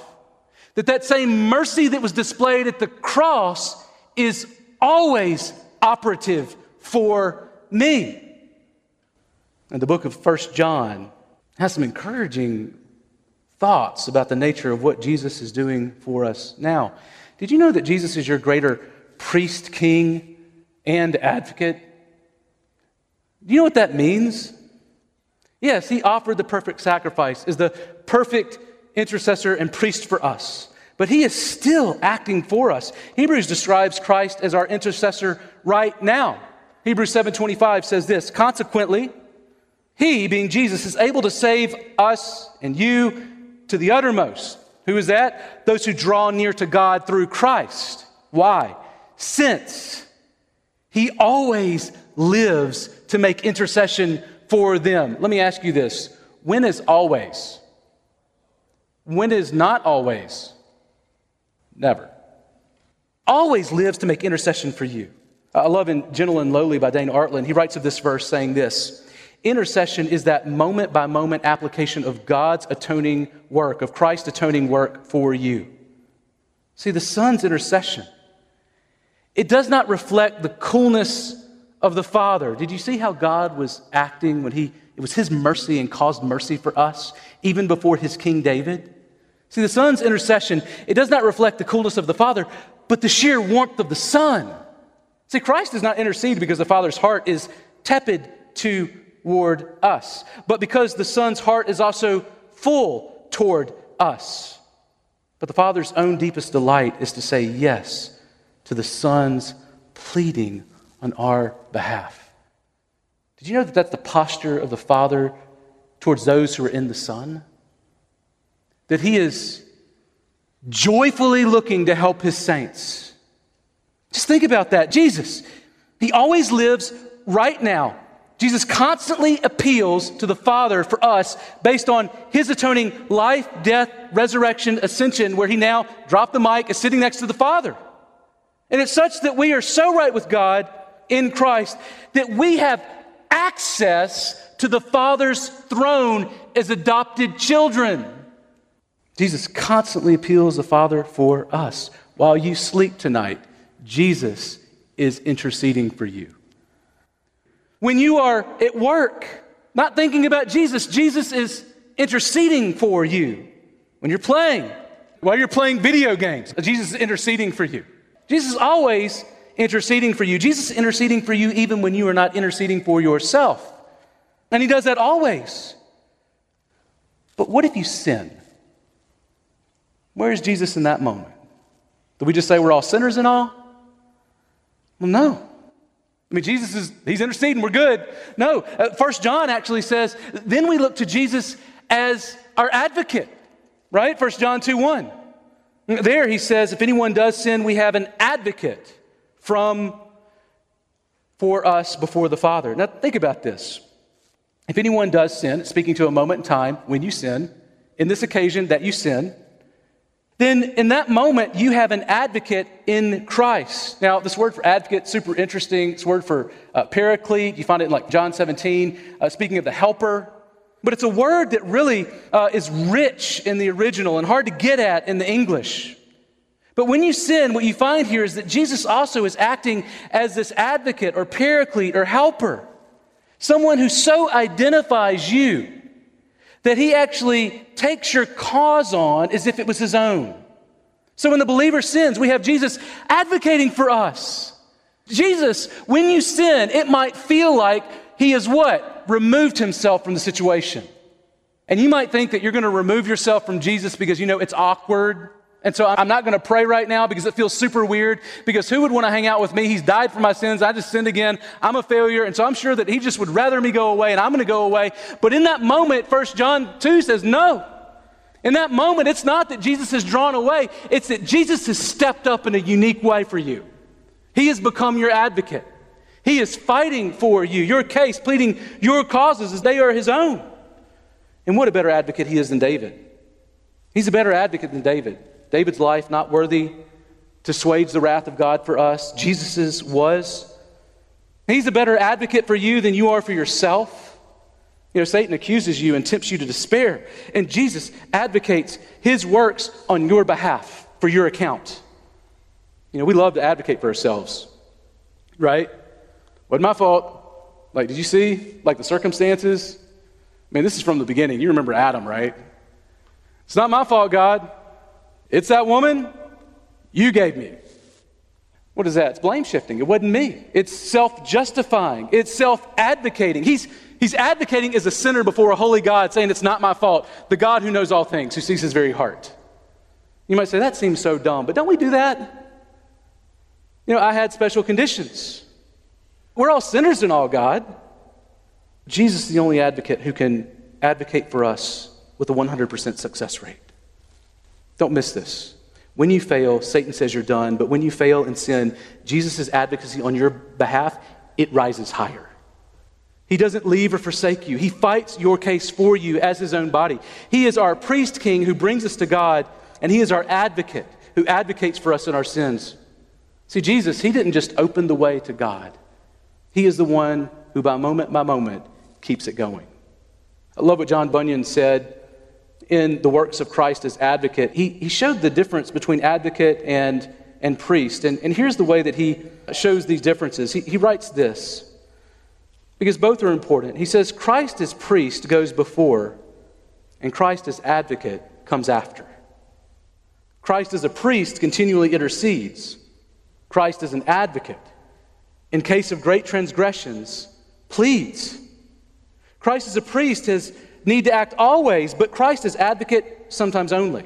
That that same mercy that was displayed at the cross is always operative for me. And the book of First John has some encouraging thoughts about the nature of what Jesus is doing for us now. Did you know that Jesus is your greater priest, king, and advocate? Do you know what that means? Yes, he offered the perfect sacrifice, is the perfect intercessor and priest for us. But he is still acting for us. Hebrews describes Christ as our intercessor right now. Hebrews 7:25 says this, consequently, he, being Jesus, is able to save us and you to the uttermost. Who is that? Those who draw near to God through Christ. Why? Since he always lives to make intercession for them. Let me ask you this when is always? When is not always? Never. Always lives to make intercession for you. I love in Gentle and Lowly by Dane Ortlund, he writes of this verse saying this Intercession is that moment by moment application of God's atoning work, of Christ's atoning work for you. See, the Son's intercession, it does not reflect the coolness of the Father. Did you see how God was acting when he, it was his mercy and caused mercy for us, even before his King David? See, the Son's intercession, it does not reflect the coolness of the Father, but the sheer warmth of the Son. See, Christ does not intercede because the Father's heart is tepid toward us, but because the Son's heart is also full toward us. But the Father's own deepest delight is to say yes to the Son's pleading on our behalf. Did you know that that's the posture of the Father towards those who are in the Son? That He is joyfully looking to help His saints. Just think about that. Jesus, He always lives right now. Jesus constantly appeals to the Father for us based on his atoning life, death, resurrection, ascension, where he now dropped the mic, is sitting next to the Father. And it's such that we are so right with God in Christ that we have access to the Father's throne as adopted children. Jesus constantly appeals the Father for us. While you sleep tonight, Jesus is interceding for you. When you are at work, not thinking about Jesus, Jesus is interceding for you. When you're playing, while you're playing video games, Jesus is interceding for you. Jesus is always interceding for you. Jesus is interceding for you even when you are not interceding for yourself. And he does that always. But what if you sin? Where is Jesus in that moment? Do we just say we're all sinners and all? Well, no. I mean, Jesus is, he's interceding, we're good. No, uh, First John actually says, then we look to Jesus as our advocate, right? First John 2 1. There he says, if anyone does sin, we have an advocate from for us before the Father. Now, think about this. If anyone does sin, speaking to a moment in time when you sin, in this occasion that you sin, then in that moment you have an advocate in Christ. Now, this word for advocate, super interesting. This word for uh, paraclete, you find it in like John 17, uh, speaking of the helper. But it's a word that really uh, is rich in the original and hard to get at in the English. But when you sin, what you find here is that Jesus also is acting as this advocate or paraclete or helper, someone who so identifies you that he actually takes your cause on as if it was his own. So when the believer sins, we have Jesus advocating for us. Jesus, when you sin, it might feel like he has what? Removed himself from the situation. And you might think that you're going to remove yourself from Jesus because you know it's awkward. And so I'm not going to pray right now because it feels super weird. Because who would want to hang out with me? He's died for my sins. I just sinned again. I'm a failure. And so I'm sure that he just would rather me go away and I'm going to go away. But in that moment, 1 John 2 says, no. In that moment, it's not that Jesus has drawn away, it's that Jesus has stepped up in a unique way for you. He has become your advocate. He is fighting for you, your case, pleading your causes as they are his own. And what a better advocate he is than David. He's a better advocate than David. David's life not worthy to assuage the wrath of God for us. Jesus's was. He's a better advocate for you than you are for yourself. You know, Satan accuses you and tempts you to despair, and Jesus advocates his works on your behalf for your account. You know, we love to advocate for ourselves, right? Wasn't my fault. Like, did you see, like, the circumstances? I mean, this is from the beginning. You remember Adam, right? It's not my fault, God. It's that woman you gave me. What is that? It's blame shifting. It wasn't me. It's self justifying, it's self advocating. He's, he's advocating as a sinner before a holy God, saying, It's not my fault. The God who knows all things, who sees his very heart. You might say, That seems so dumb, but don't we do that? You know, I had special conditions. We're all sinners in all, God. Jesus is the only advocate who can advocate for us with a 100% success rate. Don't miss this. When you fail, Satan says you're done, but when you fail in sin, Jesus' advocacy on your behalf, it rises higher. He doesn't leave or forsake you. He fights your case for you as his own body. He is our priest king who brings us to God, and he is our advocate who advocates for us in our sins. See, Jesus, he didn't just open the way to God, he is the one who, by moment by moment, keeps it going. I love what John Bunyan said in the works of Christ as advocate, he, he showed the difference between advocate and, and priest. And, and here's the way that he shows these differences. He, he writes this because both are important. He says, Christ as priest goes before, and Christ as advocate comes after. Christ as a priest continually intercedes. Christ as an advocate, in case of great transgressions, pleads. Christ as a priest has need to act always, but Christ is advocate sometimes only.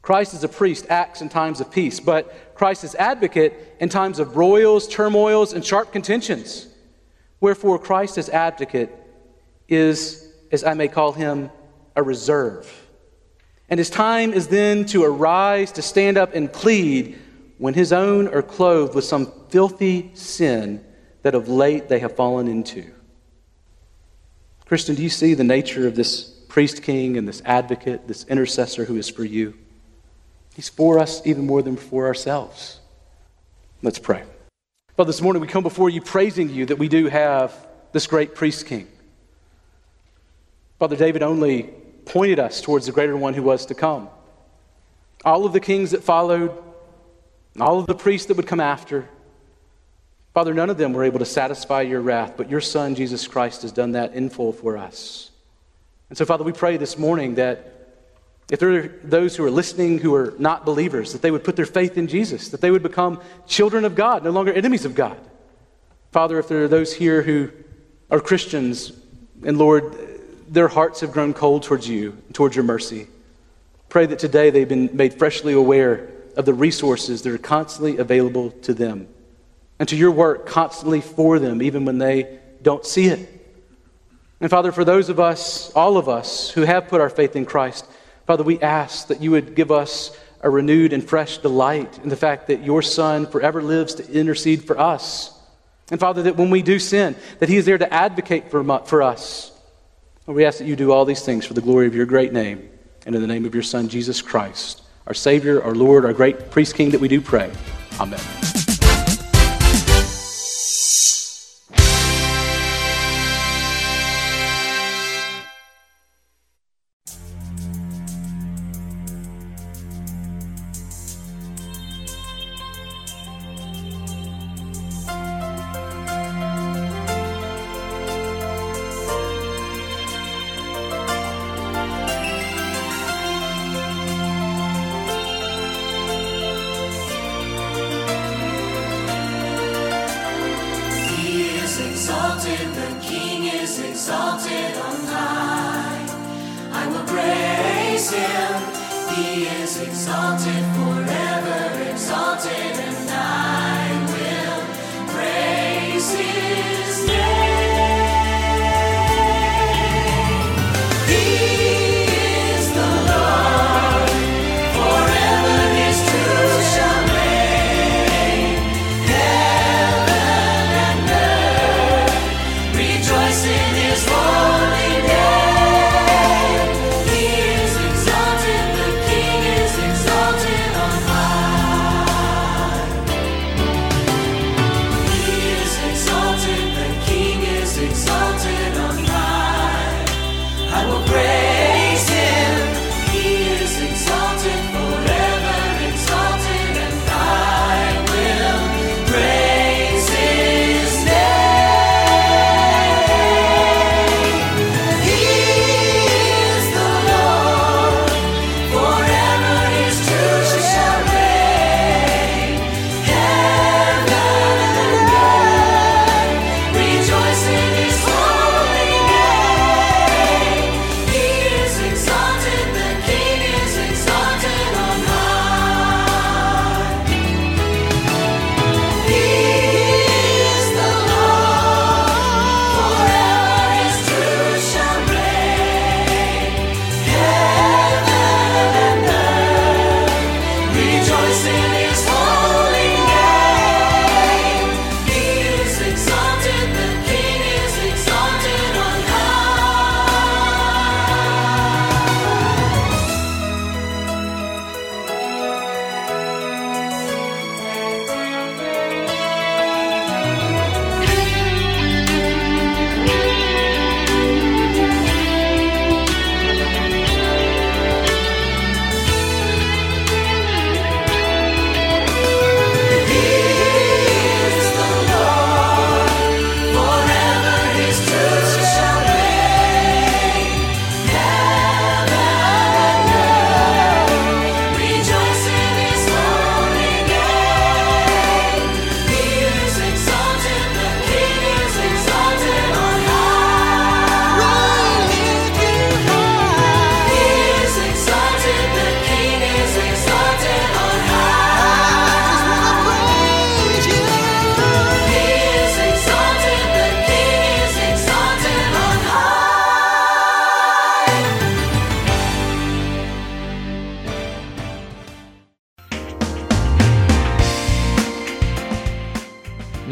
Christ as a priest acts in times of peace, but Christ is advocate in times of broils, turmoils, and sharp contentions. Wherefore, Christ as advocate is, as I may call him, a reserve. And his time is then to arise, to stand up and plead when his own are clothed with some filthy sin that of late they have fallen into. Christian, do you see the nature of this priest king and this advocate, this intercessor who is for you? He's for us even more than for ourselves. Let's pray. Father, this morning we come before you praising you that we do have this great priest king. Father, David only pointed us towards the greater one who was to come. All of the kings that followed, all of the priests that would come after, Father, none of them were able to satisfy your wrath, but your Son, Jesus Christ, has done that in full for us. And so, Father, we pray this morning that if there are those who are listening who are not believers, that they would put their faith in Jesus, that they would become children of God, no longer enemies of God. Father, if there are those here who are Christians, and Lord, their hearts have grown cold towards you, towards your mercy, pray that today they've been made freshly aware of the resources that are constantly available to them and to your work constantly for them, even when they don't see it. And Father, for those of us, all of us who have put our faith in Christ, Father, we ask that you would give us a renewed and fresh delight in the fact that your Son forever lives to intercede for us. And Father, that when we do sin, that He is there to advocate for, for us. And we ask that you do all these things for the glory of your great name and in the name of your Son, Jesus Christ, our Savior, our Lord, our great priest king that we do pray. Amen.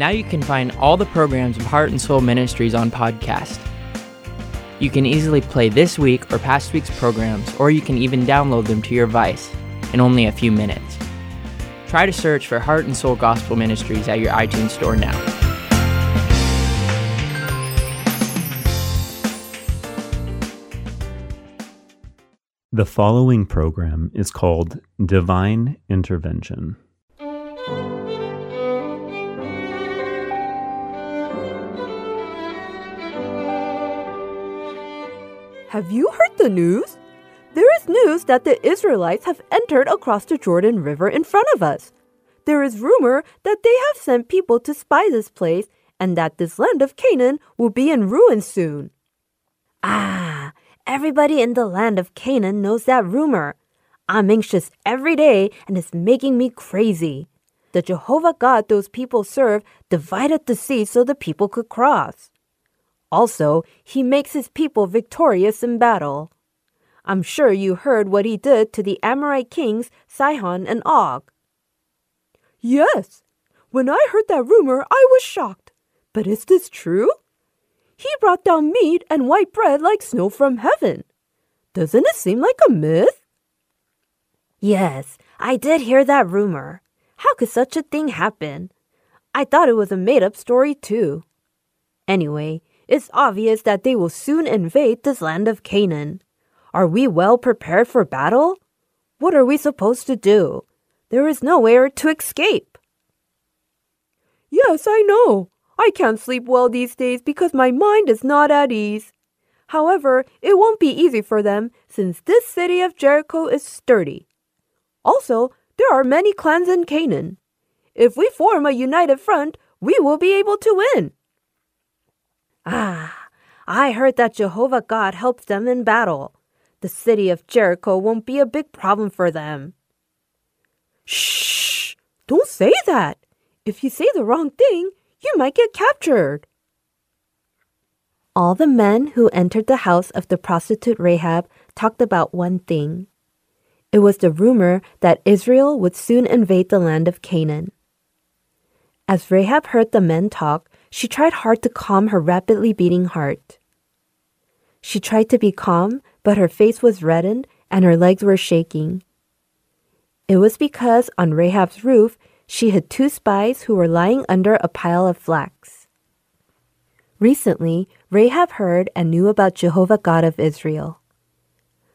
Now you can find all the programs of Heart and Soul Ministries on podcast. You can easily play this week or past week's programs, or you can even download them to your device in only a few minutes. Try to search for Heart and Soul Gospel Ministries at your iTunes store now. The following program is called Divine Intervention. Have you heard the news? There is news that the Israelites have entered across the Jordan River in front of us. There is rumor that they have sent people to spy this place and that this land of Canaan will be in ruins soon. Ah, everybody in the land of Canaan knows that rumor. I'm anxious every day and it's making me crazy. The Jehovah God those people serve divided the sea so the people could cross. Also, he makes his people victorious in battle. I'm sure you heard what he did to the Amorite kings Sihon and Og. Yes, when I heard that rumor, I was shocked. But is this true? He brought down meat and white bread like snow from heaven. Doesn't it seem like a myth? Yes, I did hear that rumor. How could such a thing happen? I thought it was a made up story, too. Anyway, it's obvious that they will soon invade this land of Canaan. Are we well prepared for battle? What are we supposed to do? There is nowhere to escape. Yes, I know. I can't sleep well these days because my mind is not at ease. However, it won't be easy for them since this city of Jericho is sturdy. Also, there are many clans in Canaan. If we form a united front, we will be able to win. Ah, I heard that Jehovah God helps them in battle. The city of Jericho won't be a big problem for them. Shh! Don't say that! If you say the wrong thing, you might get captured. All the men who entered the house of the prostitute Rahab talked about one thing. It was the rumor that Israel would soon invade the land of Canaan. As Rahab heard the men talk, she tried hard to calm her rapidly beating heart. She tried to be calm, but her face was reddened and her legs were shaking. It was because on Rahab's roof, she had two spies who were lying under a pile of flax. Recently, Rahab heard and knew about Jehovah God of Israel.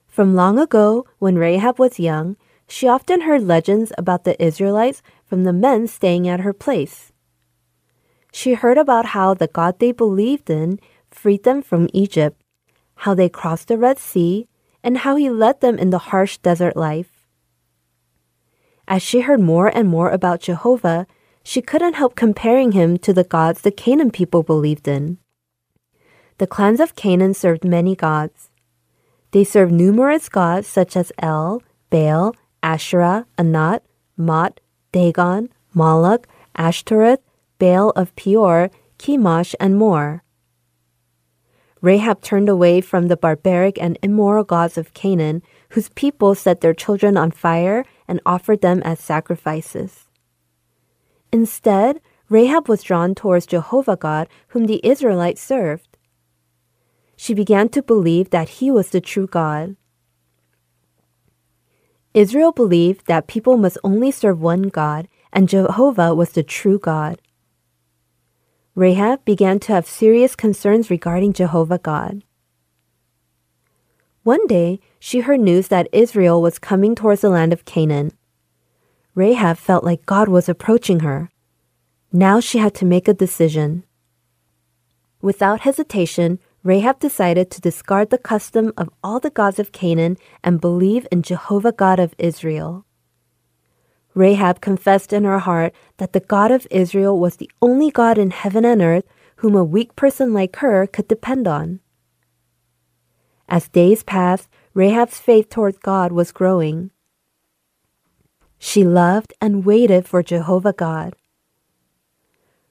From long ago, when Rahab was young, she often heard legends about the Israelites from the men staying at her place. She heard about how the God they believed in freed them from Egypt, how they crossed the Red Sea, and how he led them in the harsh desert life. As she heard more and more about Jehovah, she couldn't help comparing him to the gods the Canaan people believed in. The clans of Canaan served many gods. They served numerous gods such as El, Baal, Asherah, Anat, Mot, Dagon, Moloch, Ashtoreth, Baal of Peor, Chemosh, and more. Rahab turned away from the barbaric and immoral gods of Canaan, whose people set their children on fire and offered them as sacrifices. Instead, Rahab was drawn towards Jehovah God, whom the Israelites served. She began to believe that he was the true God. Israel believed that people must only serve one God, and Jehovah was the true God. Rahab began to have serious concerns regarding Jehovah God. One day, she heard news that Israel was coming towards the land of Canaan. Rahab felt like God was approaching her. Now she had to make a decision. Without hesitation, Rahab decided to discard the custom of all the gods of Canaan and believe in Jehovah God of Israel. Rahab confessed in her heart that the God of Israel was the only God in heaven and earth whom a weak person like her could depend on. As days passed, Rahab's faith toward God was growing. She loved and waited for Jehovah God.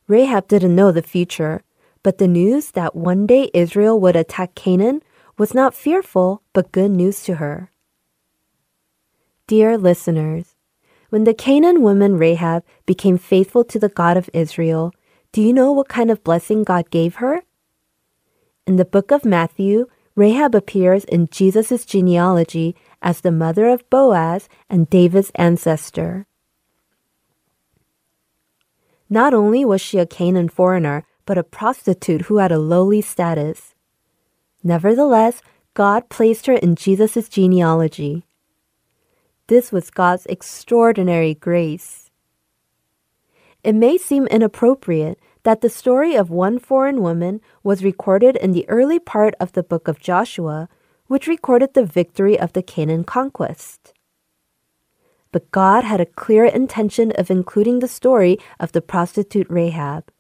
Rahab didn't know the future, but the news that one day Israel would attack Canaan was not fearful but good news to her. Dear listeners, when the Canaan woman Rahab became faithful to the God of Israel, Do you know what kind of blessing God gave her? In the book of Matthew, Rahab appears in Jesus' genealogy as the mother of Boaz and David's ancestor. Not only was she a Canaan foreigner, but a prostitute who had a lowly status. Nevertheless, God placed her in Jesus' genealogy. This was God's extraordinary grace. It may seem inappropriate that the story of one foreign woman was recorded in the early part of the book of Joshua, which recorded the victory of the Canaan conquest. But God had a clear intention of including the story of the prostitute Rahab.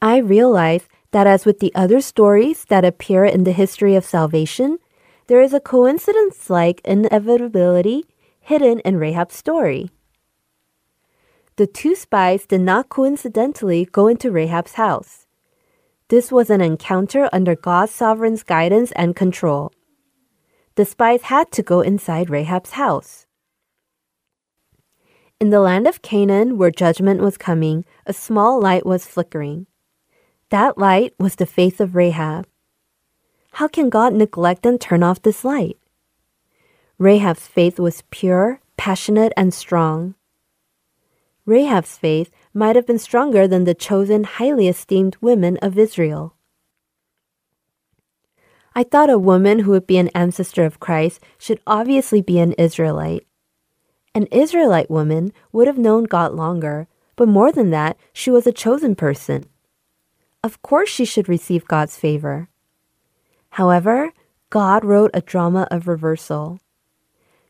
I realize that, as with the other stories that appear in the history of salvation, there is a coincidence like inevitability hidden in Rahab's story. The two spies did not coincidentally go into Rahab's house. This was an encounter under God's sovereign's guidance and control. The spies had to go inside Rahab's house. In the land of Canaan, where judgment was coming, a small light was flickering. That light was the faith of Rahab. How can God neglect and turn off this light? Rahab's faith was pure, passionate, and strong. Rahab's faith might have been stronger than the chosen, highly esteemed women of Israel. I thought a woman who would be an ancestor of Christ should obviously be an Israelite. An Israelite woman would have known God longer, but more than that, she was a chosen person. Of course, she should receive God's favor. However, God wrote a drama of reversal.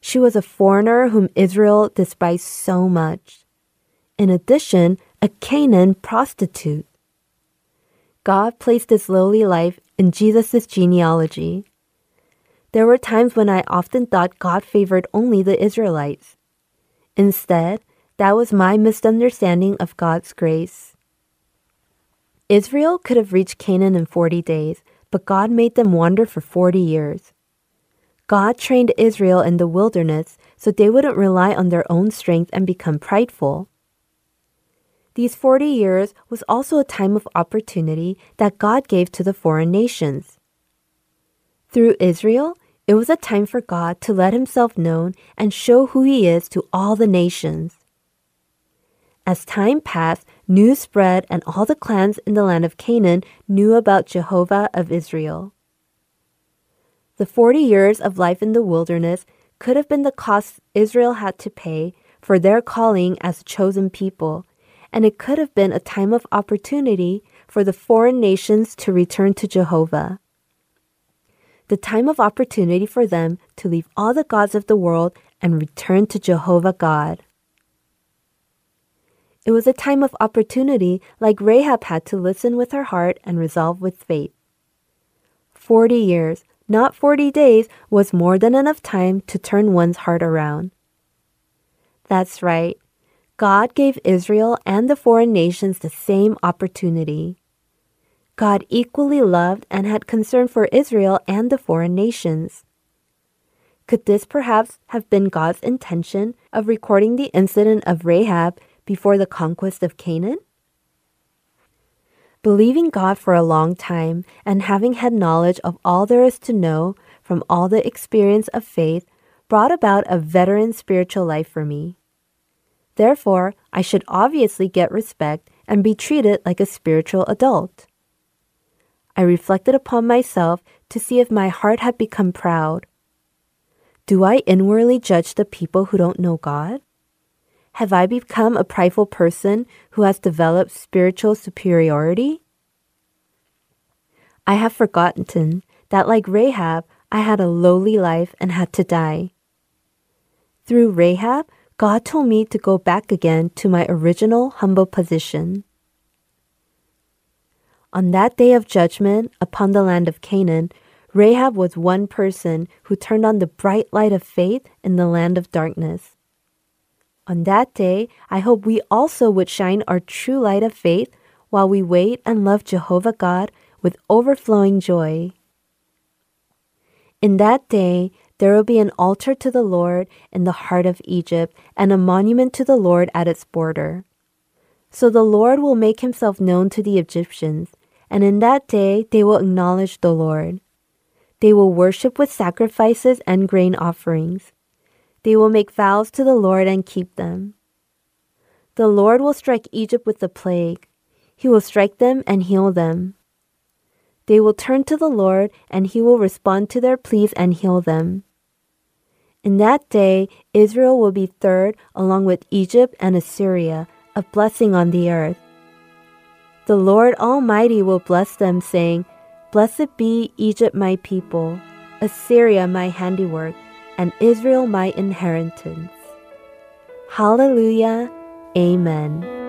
She was a foreigner whom Israel despised so much in addition, a Canaan prostitute. God placed this lowly life in Jesus' genealogy. There were times when I often thought God favored only the Israelites. Instead, that was my misunderstanding of God's grace. Israel could have reached Canaan in 40 days, but God made them wander for 40 years. God trained Israel in the wilderness so they wouldn't rely on their own strength and become prideful. These 40 years was also a time of opportunity that God gave to the foreign nations. Through Israel, it was a time for God to let himself known and show who he is to all the nations. As time passed, news spread and all the clans in the land of Canaan knew about Jehovah of Israel. The 40 years of life in the wilderness could have been the cost Israel had to pay for their calling as a chosen people and it could have been a time of opportunity for the foreign nations to return to Jehovah. The time of opportunity for them to leave all the gods of the world and return to Jehovah God. It was a time of opportunity like Rahab had to listen with her heart and resolve with faith. Forty years, not forty days, was more than enough time to turn one's heart around. That's right. God gave Israel and the foreign nations the same opportunity. God equally loved and had concern for Israel and the foreign nations. Could this perhaps have been God's intention of recording the incident of Rahab before the conquest of Canaan? Believing God for a long time and having had knowledge of all there is to know from all the experience of faith brought about a veteran spiritual life for me. Therefore, I should obviously get respect and be treated like a spiritual adult. I reflected upon myself to see if my heart had become proud. Do I inwardly judge the people who don't know God? Have I become a prideful person who has developed spiritual superiority? I have forgotten that, like Rahab, I had a lowly life and had to die. Through Rahab, God told me to go back again to my original humble position. On that day of judgment upon the land of Canaan, Rahab was one person who turned on the bright light of faith in the land of darkness. On that day, I hope we also would shine our true light of faith while we wait and love Jehovah God with overflowing joy. In that day, there will be an altar to the Lord in the heart of Egypt and a monument to the Lord at its border. So the Lord will make himself known to the Egyptians, and in that day they will acknowledge the Lord. They will worship with sacrifices and grain offerings. They will make vows to the Lord and keep them. The Lord will strike Egypt with the plague. He will strike them and heal them. They will turn to the Lord, and He will respond to their pleas and heal them. In that day, Israel will be third, along with Egypt and Assyria, a blessing on the earth. The Lord Almighty will bless them, saying, Blessed be Egypt, my people, Assyria, my handiwork, and Israel, my inheritance. Hallelujah. Amen.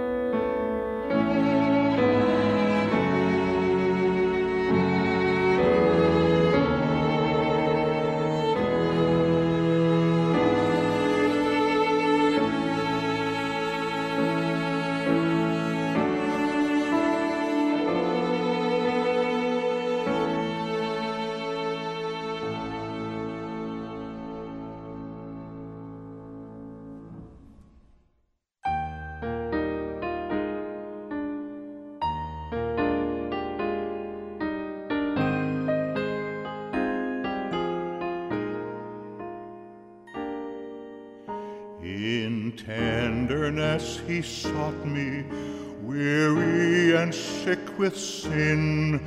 He sought me, weary and sick with sin,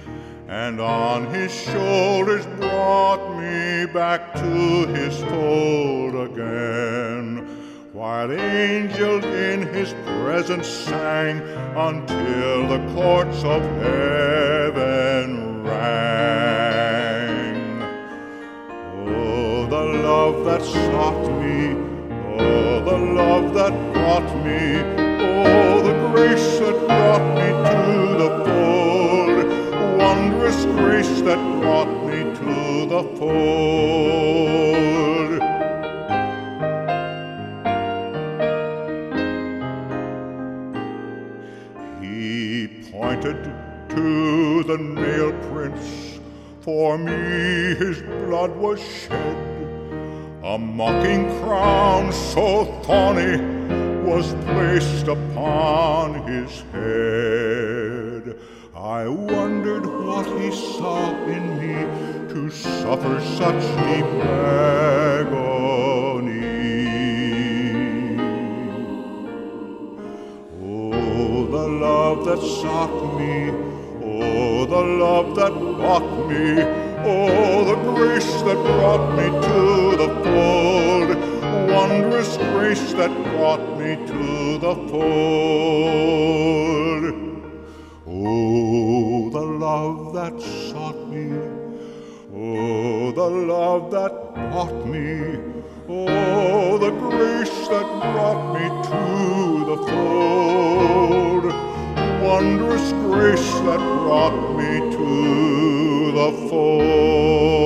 and on his shoulders brought me back to his fold again. While angels in his presence sang until the courts of heaven rang. Oh, the love that sought me Oh, the love that brought me, grace that brought me to the fold, wondrous grace that brought me to the fold. He pointed to the nail prints, for me his blood was shed. A mocking crown so thorny was placed upon his head. I wondered what he saw in me to suffer such deep agony. Oh, the love that sought me, oh, the love that bought me Oh, the grace that brought me to the fold, wondrous grace that brought me to the fold. Oh, the love that sought me, oh, the love that brought me, oh, the grace that brought me to the fold, wondrous grace that brought me to the fold.